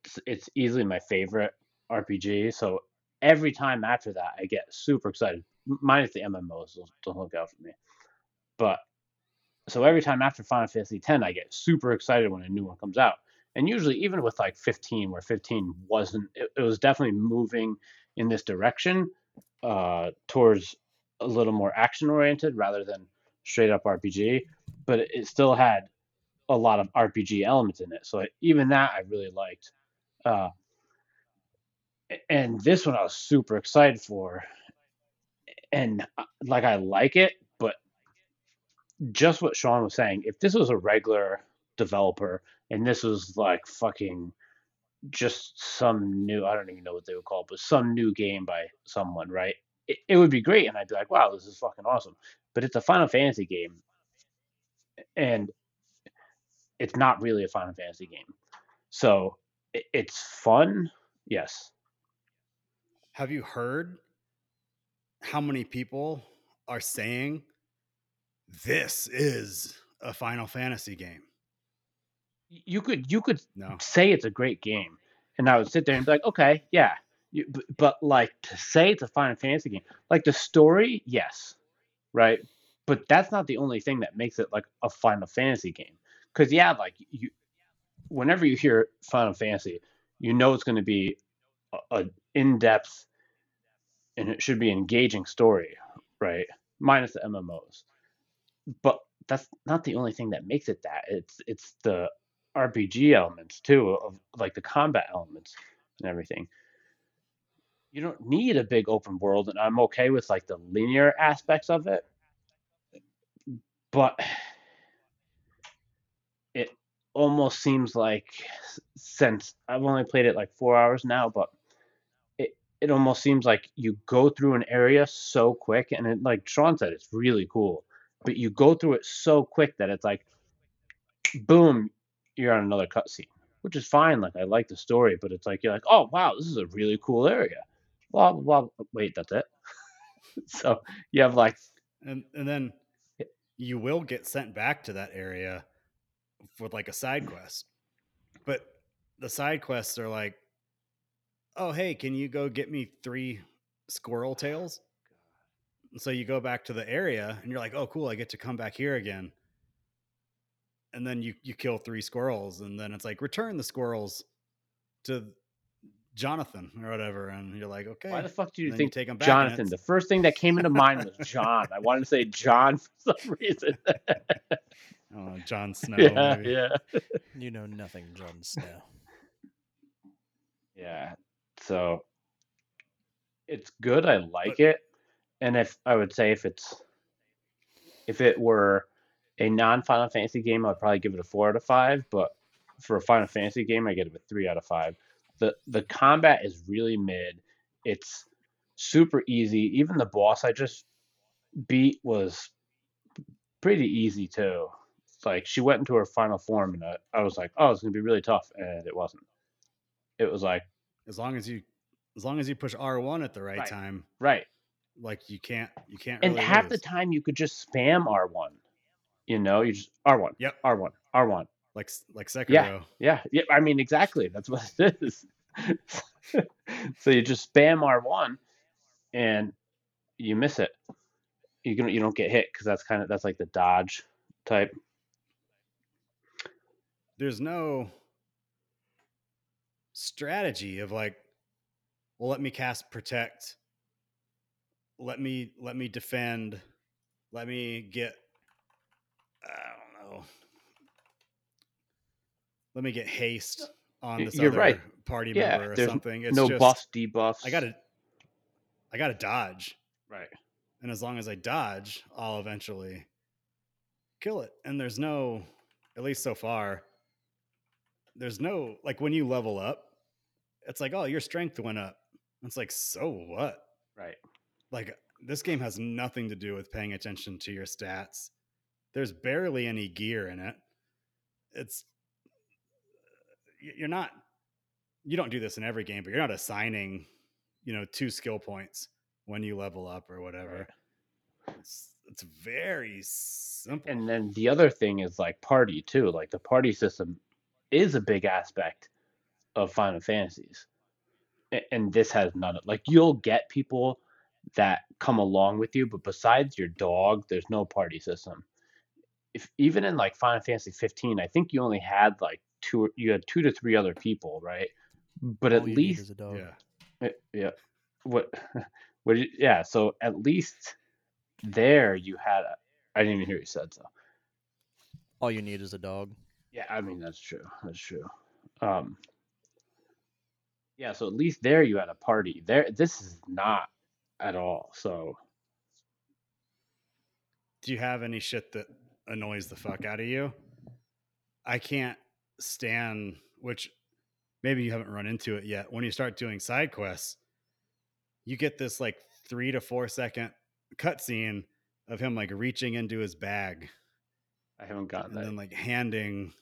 it's it's easily my favorite RPG. So every time after that, I get super excited. Minus the MMOs, those don't look out for me. But so every time after Final Fantasy X, I get super excited when a new one comes out. And usually, even with like 15, where 15 wasn't, it, it was definitely moving in this direction uh, towards a little more action oriented rather than straight up RPG. But it, it still had a lot of RPG elements in it. So even that I really liked. Uh, and this one I was super excited for. And uh, like I like it, but just what Sean was saying, if this was a regular developer and this was like fucking just some new, I don't even know what they would call it, but some new game by someone, right? It, it would be great. And I'd be like, wow, this is fucking awesome. But it's a Final Fantasy game. And it's not really a Final Fantasy game. So it, it's fun. Yes. Have you heard how many people are saying this is a Final Fantasy game? You could you could No. say it's a great game, and I would sit there and be like, okay, yeah. You, but, but like to say it's a Final Fantasy game, like the story, yes, right. But that's not the only thing that makes it like a Final Fantasy game. Because yeah, like you, whenever you hear Final Fantasy, you know it's going to be a, a in depth, and it should be engaging story, right? Minus the MMOs, but that's not the only thing that makes it that. It's it's the RPG elements too, of like the combat elements and everything. You don't need a big open world, and I'm okay with like the linear aspects of it, but almost seems like since I've only played it like four hours now, but it it almost seems like you go through an area so quick, and it, like Sean said, it's really cool, but you go through it so quick that it's like, boom, you're on another cutscene, which is fine. Like I like the story, but it's like you're like, oh wow, this is a really cool area. Blah blah. blah. Oh, wait, that's it. so you have like And and then you will get sent back to that area with like a side quest. But the side quests are like, oh hey, can you go get me three squirrel tails? And so you go back to the area and you're like, oh cool, I get to come back here again. And then you you kill three squirrels, and then it's like return the squirrels to Jonathan or whatever, and you're like, okay. why the fuck do you then you think take 'em back Jonathan? The first thing that came into mind was John. I wanted to say John for some reason. I don't know, Jon Snow. yeah, maybe. yeah. You know nothing, Jon Snow. Yeah. So it's good. I like it. And if I would say if it's if it were a non Final Fantasy game, I'd probably give it a four out of five. But for a Final Fantasy game, I give it a three out of five. The the combat is really mid. It's super easy. Even the boss I just beat was pretty easy too. Like she went into her final form, and I, I was like, "Oh, it's gonna be really tough," and it wasn't. It was like, As long as you, as long as you push R one at the right, Right. time, right. like you can't, you can't. And really half the time, you could just spam R one. You know, you just R one, Yep. R one, R one. like like Sekiro. Yeah. Yeah, yeah. I mean, exactly. That's what it is. so you just spam R one, and you miss it. You can you don't get hit because that's kind of that's like the dodge type. There's no strategy of like, well, let me cast protect. Let me let me defend. Let me get. I don't know. Let me get haste on Y- this you're other right. party Yeah, member or there's something. It's no just, buffs, debuffs. I gotta. I gotta dodge. right. and as long as I dodge, I'll eventually kill it. And there's no, at least so far, there's no like when you level up, it's like, oh, your strength went up. It's like, so what? Right. Like this game has nothing to do with paying attention to your stats. There's barely any gear in it. It's you're not you don't do this in every game, but you're not assigning, you know, two skill points when you level up or whatever. It's it's very simple. And then the other thing is like party too. Like the party system is a big aspect of Final Fantasies. And this has none of like you'll get people that come along with you, but besides your dog, there's no party system. If even in like Final Fantasy 15, I think you only had like two you had two to three other people, right? But at All you need least a dog. yeah. uh, Yeah. What? What? Did you, yeah. So at least there you had. A, I didn't even hear you said so. All you need is a dog. Yeah. I mean that's true. That's true. Um. Yeah. So at least there you had a party. There. This is not at all. So Do you have any shit that annoys the fuck out of you? I can't stand which maybe you haven't run into it yet. When you start doing side quests, you get this like three to four second cutscene of him like reaching into his bag I haven't gotten that. and that. then like handing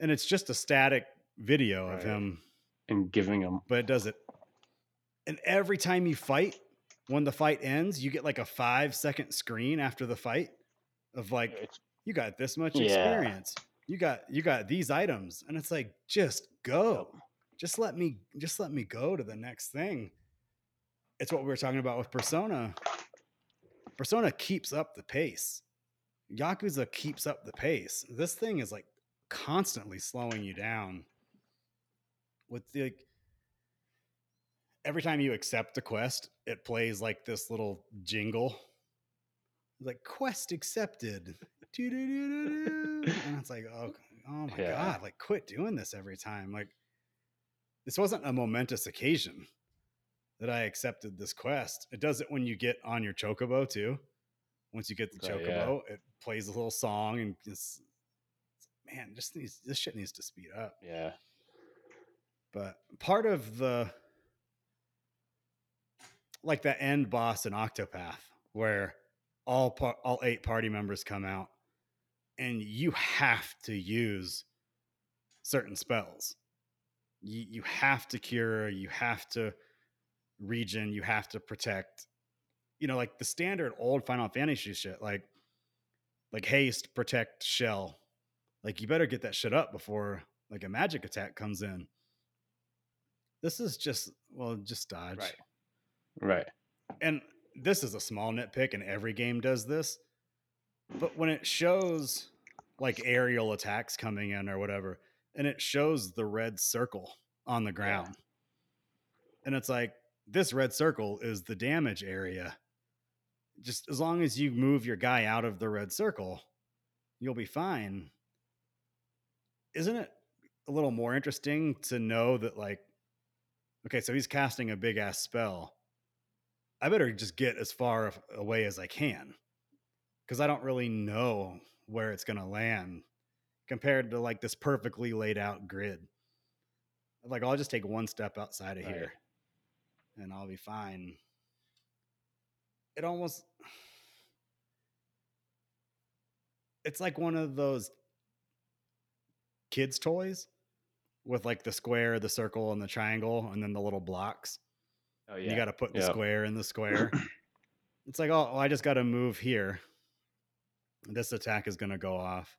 and it's just a static video of him and giving him, but it does it. And every time you fight when the fight ends you get like a five second screen after the fight of like It's, you got this much Yeah. experience. You got you got these items. And it's like just go. Just let me just let me go to the next thing. It's what we were talking about with persona. Persona keeps up the pace yakuza keeps up the pace. This thing is like constantly slowing you down with the like, every time you accept a quest it plays like this little jingle. Like quest accepted. And it's like oh, oh my Yeah. god like quit doing this every time. Like this wasn't a momentous occasion that i accepted this quest. It does it when you get on your chocobo too once you get the Right, chocobo yeah. it plays a little song and just man just needs this shit needs to speed up yeah. but part of the like that end boss in octopath where all par- all eight party members come out and you have to use certain spells you, you have to cure you have to regen you have to protect you know like the standard old final fantasy shit like like haste protect shell like you better get that shit up before like a magic attack comes in this is just well just dodge Right. Right. and this is a small nitpick and every game does this but when it shows like aerial attacks coming in or whatever and it shows the red circle on the ground and it's like this red circle is the damage area just as long as you move your guy out of the red circle you'll be fine isn't it a little more interesting to know that like okay so he's casting a big ass spell I better just get as far away as I can because I don't really know where it's going to land compared to like this perfectly laid out grid. Like, I'll just take one step outside of Right. here. and I'll be fine. It almost it's like one of those kids toys with like the square, the circle, and the triangle, and then the little blocks. Oh yeah. You got to put the Yep. square in the square. it's like, oh, well, I just got to move here. This attack is going to go off.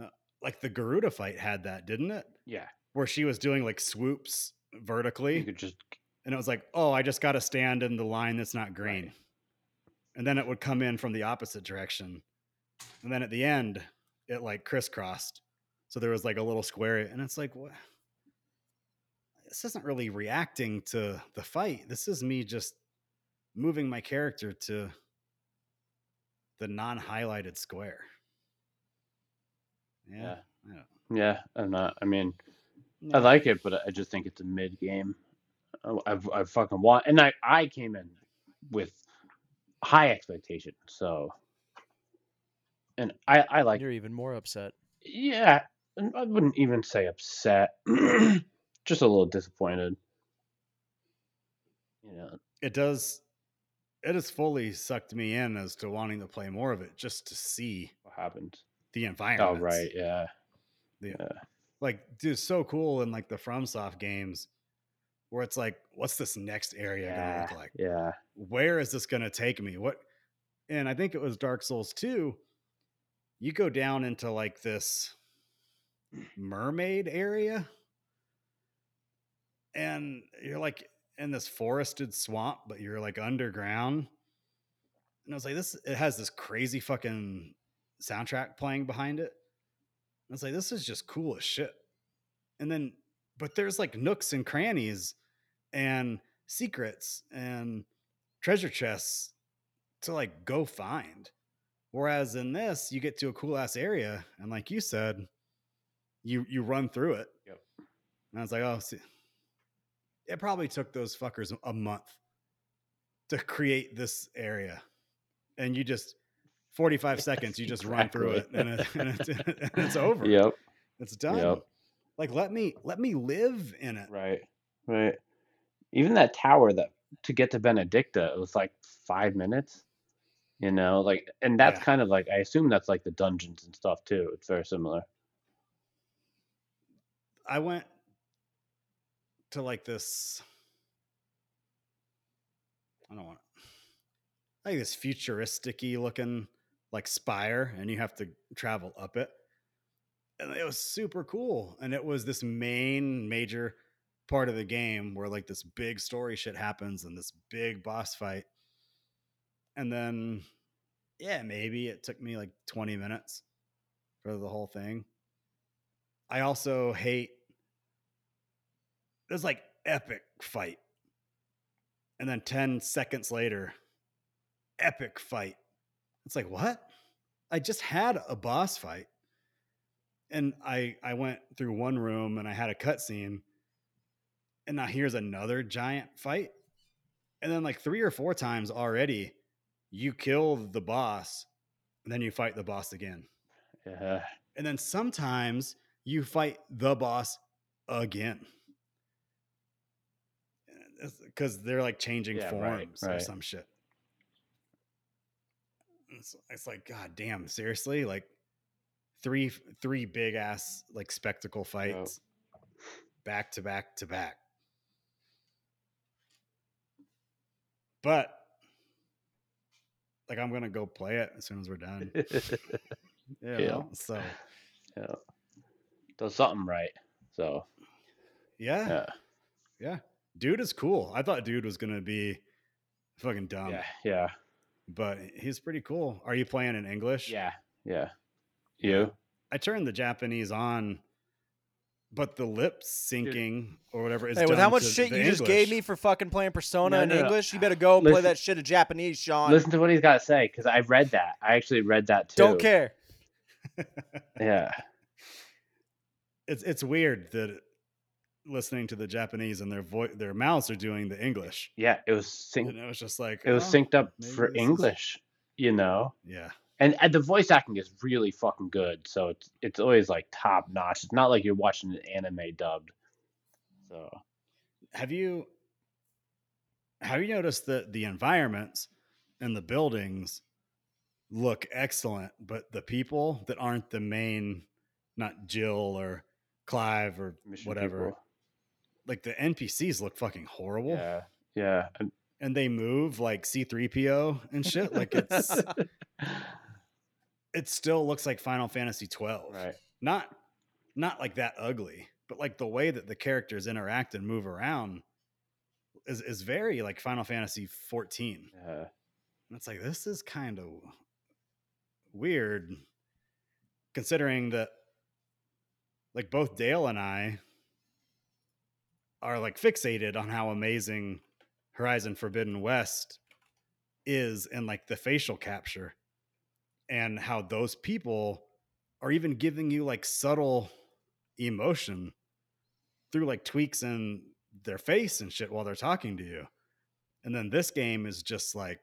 Uh, like the Garuda fight had that, didn't it? yeah. Where she was doing like swoops vertically. You could just and it was like, oh, I just got to stand in the line that's not green. Right. And then it would come in from the opposite direction. And then at the end, it like crisscrossed. So there was like a little square, and it's like, what? This isn't really reacting to the fight. This is me just moving my character to the non-highlighted square. Yeah, Yeah. I yeah. I'm not. I mean, yeah. I like it, but I just think it's a mid game. Uh, I've I've fucking want, and I I came in with high expectations, so. And I I like You're even more upset. yeah. and I wouldn't even say upset, just a little disappointed. You know, it does. It has fully sucked me in as to wanting to play more of it, just to see what happened? the environment. Oh environment. right, yeah, Yeah. like dude so cool in like the FromSoft games where it's like what's this next area yeah, gonna look like yeah. where is this gonna take me what and i think it was dark souls 2 you go down into like this mermaid area and you're like in this forested swamp but you're like underground and i was like this it has this crazy fucking soundtrack playing behind it I was like, this is just cool as shit. And then, but there's like nooks and crannies and secrets and treasure chests to like go find. Whereas in this, you get to a cool ass area, and like you said, you you run through it. Yep. And I was like, oh, see, it probably took those fuckers a month to create this area, and you just 45 seconds, you just run through it, and, it, and, it's, and it's over. Yep. It's done. Yep. Like let me let me live in it. Right. Right. Even that tower that to get to Benedicta, it was like five minutes. You know, like and that's Yeah. kind of like I assume that's like the dungeons and stuff too. It's very similar. I went to like this. I don't want like this futuristic-y looking like spire, and you have to travel up it. And it was super cool. And it was this main major part of the game where like this big story shit happens and this big boss fight. And then yeah, maybe it took me like 20 minutes for the whole thing. I also hate there's like epic fight. And then 10 seconds later, epic fight. It's like, what? I just had a boss fight. And I I went through one room and I had a cutscene. And now here's another giant fight. And then like three or four times already, you kill the boss, and then you fight the boss again. Yeah. And then sometimes you fight the boss again. Because they're like changing Yeah, right, forms or some shit. It's, it's like, God damn, seriously? Like three three big ass like spectacle fights back to back to back. But like I'm gonna go play it as soon as we're done. yeah. Yeah. Yeah. So Does something right. So yeah. yeah. Yeah. Dude is cool. I thought dude was gonna be fucking dumb. Yeah. Yeah. But he's pretty cool. Are you playing in English? Yeah. Yeah. You? I turned the Japanese on, but the lip syncing or whatever is Hey, with how much shit the you just gave me for fucking playing Persona No, in no, no. English, you better go play Listen- that shit in Japanese, Sean. Listen to what he's got to say because I read that. I actually read that too. Don't care. Yeah. It's it's weird that listening to the Japanese and their voice their mouths are doing the English. Yeah. It was synced. And it was just like It was oh, synced up for this is- English. You know. Yeah. And, and the voice acting is really fucking good. So it's it's always like top notch. It's not like you're watching an anime dubbed. So Have you have you noticed that the environments and the buildings look excellent, but the people that aren't the main, not Jill or Clive or Mission whatever, people. like the NPCs look fucking horrible. Yeah, yeah. and- and they move like C3PO and shit. Like it's it still looks like Final Fantasy 12. right. Not not like that ugly, but like the way that the characters interact and move around is is very like Final Fantasy 14. Yeah. And it's like this is kind of weird considering that like both Dale and I are like fixated on how amazing Horizon Forbidden West is and like the facial capture and how those people are even giving you like subtle emotion through like tweaks in their face and shit while they're talking to you. And then this game is just like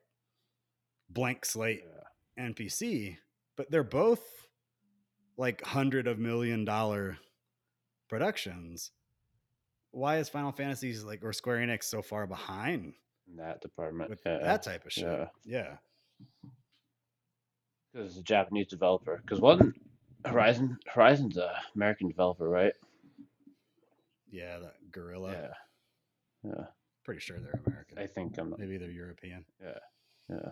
blank slate yeah. NPC, but they're both like hundred of million dollar productions. Why is Final Fantasy's like or Square Enix so far behind In that department. with yeah. that type of shit? yeah. yeah. Because it's a Japanese developer. Because wasn't Horizon Horizon's a American developer, right? Yeah, that Guerrilla. Yeah. Yeah. Pretty sure they're American. I think I'm. Maybe they're European. Yeah. Yeah.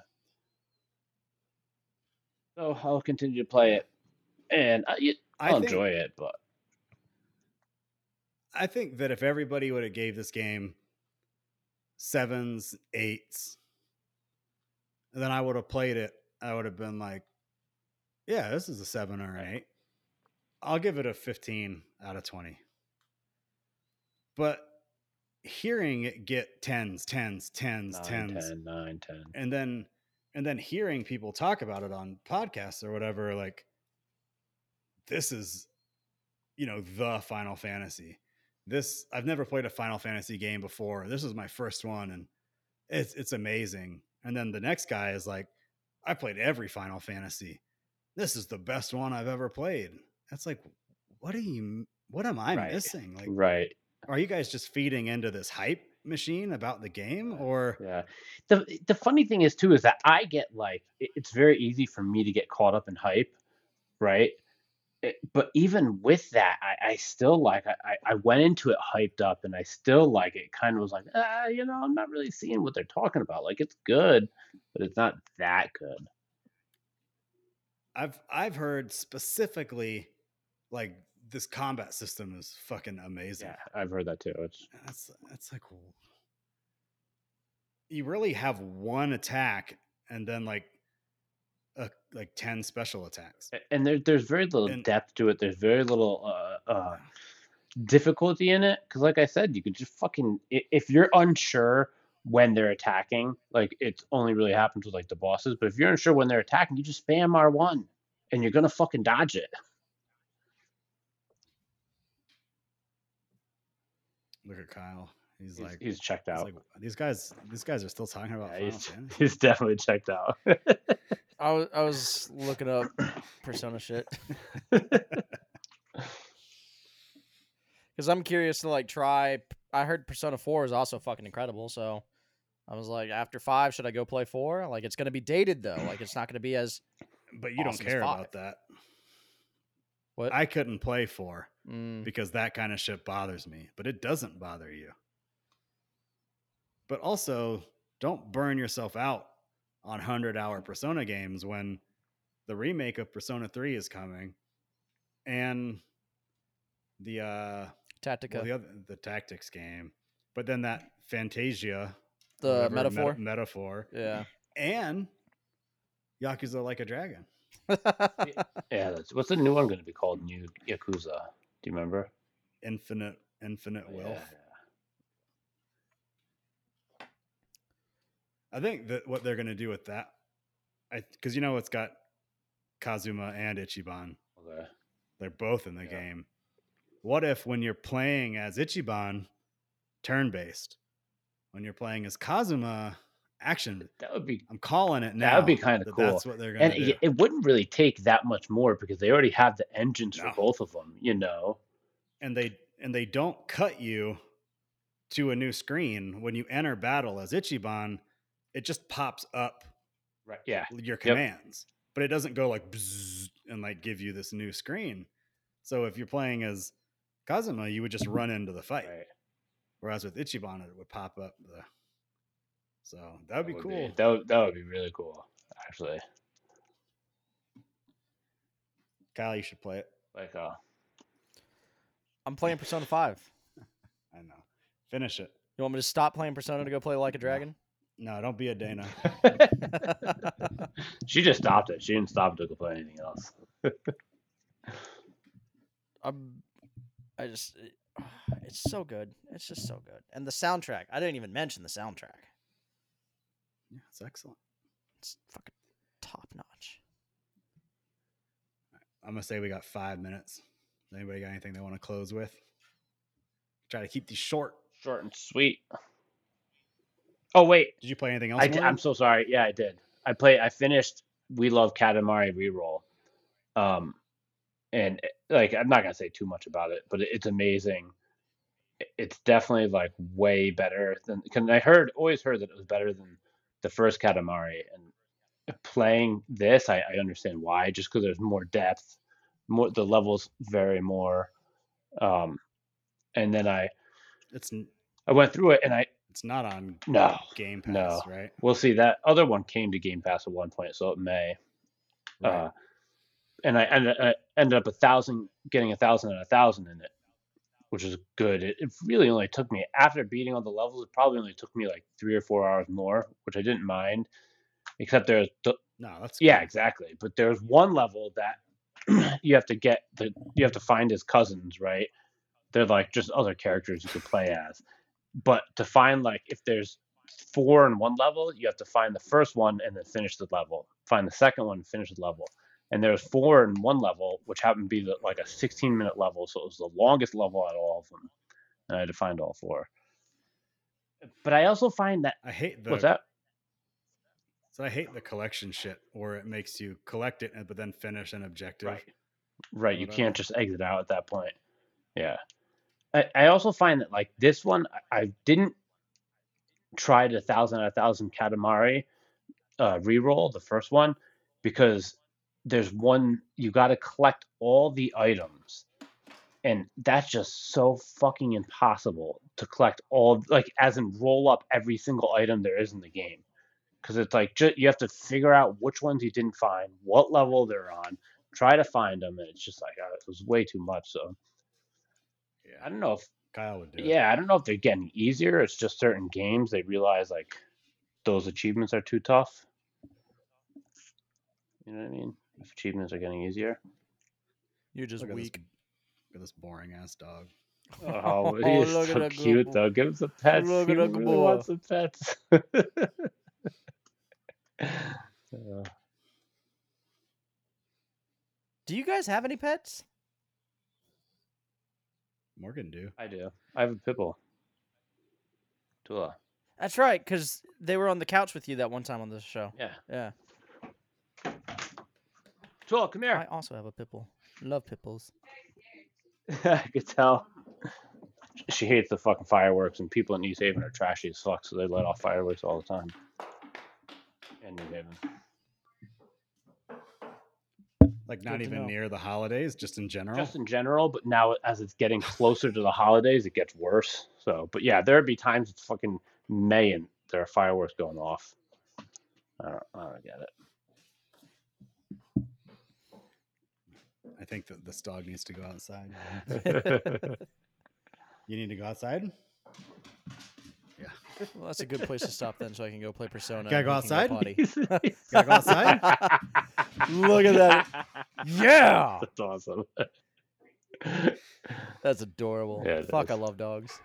So I'll continue to play it, and I, will enjoy it. But I think that if everybody would have gave this game sevens, eights, then I would have played it. I would have been like, yeah, this is a seven or an eight. I'll give it a 15 out of 20. But hearing it get tens, tens, tens, nine, tens, 10, 9, 10. and then and then hearing people talk about it on podcasts or whatever like this is you know the final fantasy this i've never played a final fantasy game before this is my first one and it's it's amazing and then the next guy is like i played every final fantasy this is the best one i've ever played that's like what are you what am i Right. missing like Right. are you guys just feeding into this hype machine about the game or Yeah. The the funny thing is too is that I get like it- it's very easy for me to get caught up in hype, right? It- but even with that, I, I still like I, I- I went into it hyped up and I still like it. Kind of was like, ah, you know, I'm not really seeing what they're talking about. Like it's good, but it's not that good. I've I've heard specifically like this combat system is fucking amazing. Yeah, I've heard that too. It's That's that's like you really have one attack and then like a, like 10 special attacks. and there, there's very little And- depth to it. There's very little uh, uh, difficulty in it because, like I said, you could just fucking if you're unsure when they're attacking, like it's only really happens with like the bosses. But if you're unsure when they're attacking, you just spam R one, and you're gonna fucking dodge it. Look at Kyle. He's, He's, like, he's checked he's out. like these guys these guys are still talking about Yeah, Final he's, he's definitely checked out. I was I was looking up Persona shit because I'm curious to like try. I heard Persona Four is also fucking incredible, so I was like, after five, should I go play four? Like, it's gonna be dated though. Like, it's not gonna be as But you don't care about that. what? I couldn't play 4 Mm, because that kind of shit bothers me, but it doesn't bother you. But also, don't burn yourself out on 100 hour Persona games when the remake of Persona 3 is coming and the uh Tactica, well, the other the tactics game, but then that Fantasia the whatever, meta- metaphor. metaphor yeah. and Yakuza like a dragon. yeah, that's what's the new one going to be called? New Yakuza. Do you remember? Infinite infinite Yeah, wealth. I think that what they're going to do with that, I because you know it's got Kazuma and Ichiban. Okay. They're both in the Yeah. game. What if when you're playing as Ichiban, turn based, when you're playing as Kazuma, action? That would be I'm calling it now. That would be kinda that cool. That's what they're going and to do. it, wouldn't really take that much more because they already have the engines No. for both of them. You know. and they and they don't cut you to a new screen, when you enter battle as Ichiban, it just pops up Right. Yeah. your commands, but it doesn't go like and like give you this new screen. So if you're playing as Kazuma, you would just run into the fight. Right. Whereas with Ichiban, it would pop up the. So that would be cool. that would that would be really cool. Actually, Kyle, you should play it. like uh, I'm playing Persona 5. I know. Finish it. You want me to stop playing Persona to go play Like a Dragon? No, don't be a Dana. she just stopped it. She didn't stop to go play anything else. I'm, I just, it- it's so good. It's just so good. And the soundtrack. I didn't even mention the soundtrack. Yeah, it's excellent. It's fucking top notch. I'm gonna say we got five minutes. Anybody got anything they want to close with? Try to keep these short. Short and sweet. Oh wait, Did you play anything else? I did, I'm so sorry. Yeah, I did. I played. I finished. We love Katamari reroll. Um, and like I'm not gonna say too much about it, but it's amazing. It's definitely like way better than. Cause I heard, always heard that it was better than the first Katamari, and playing this, I, I understand why. Just because there's more depth, more the levels vary more. Um, and then I It's I went through it, and I it's not on no Game Pass, No. right? We'll see. That other one came to Game Pass at one point, so it may. Right. Uh, and I ended, I ended up a thousand, getting a thousand and a thousand in it, which is good. It, it really only took me after beating all the levels. It probably only took me like three or four hours more, which I didn't mind. Except there's, the, no, that's yeah, exactly. But there's one level that you have to get the, you have to find his cousins, right? They're like just other characters you could play as. But to find like if there's four in one level, you have to find the first one and then finish the level. Find the second one, and finish the level. And there's four in one level, which happened to be the, like a 16 minute level, so it was the longest level out of all of them. And I had to find all four. But I also find that I hate the what's that? So I hate the collection shit, where it makes you collect it, but then finish an objective. Right. Right. You can't just exit out at that point. Yeah. I, I also find that like this one, I, I didn't try the thousand out of thousand Katamari uh, reroll, the first one, because there's one you got to collect all the items, and that's just so fucking impossible to collect all like as in roll up every single item there is in the game, because it's like ju- you have to figure out which ones you didn't find, what level they're on, try to find them, and it's just like uh, it was way too much. So yeah I don't know if Kyle would do it. yeah, I don't know if they're getting easier. It's just certain games they realize like those achievements are too tough. You know what I mean? If achievements are getting easier. You're just Look at, this, weak. look at this boring ass dog. Oh, he Oh, is look at so that cute boy. though. Give him some pets. Look he at really boy. wants some pets. Uh, Do you guys have any pets? Morgan do. I do. I have a pitbull. Tula. That's right, because they were on the couch with you that one time on the show. Yeah. Yeah. Tula, come here. I also have a pitbull. Love pitbulls. I could tell. She hates the fucking fireworks, and people in East Haven are trashy as fuck, so they let off fireworks all the time. And New Haven. Like not Good to even know. near the holidays, just in general. Just in general, but now as it's getting closer to the holidays, it gets worse. So, but yeah, there'd be times it's fucking May and there are fireworks going off. I don't, I don't get I think that this dog needs to go outside. You need to go outside. Yeah. Well, that's a good place to stop then, so I can go play Persona. Gotta go outside? potty. Gotta go outside? Look at that. Yeah. That's awesome. That's adorable. Yeah, it Fuck, I love dogs.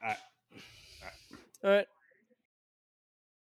Alright. All right.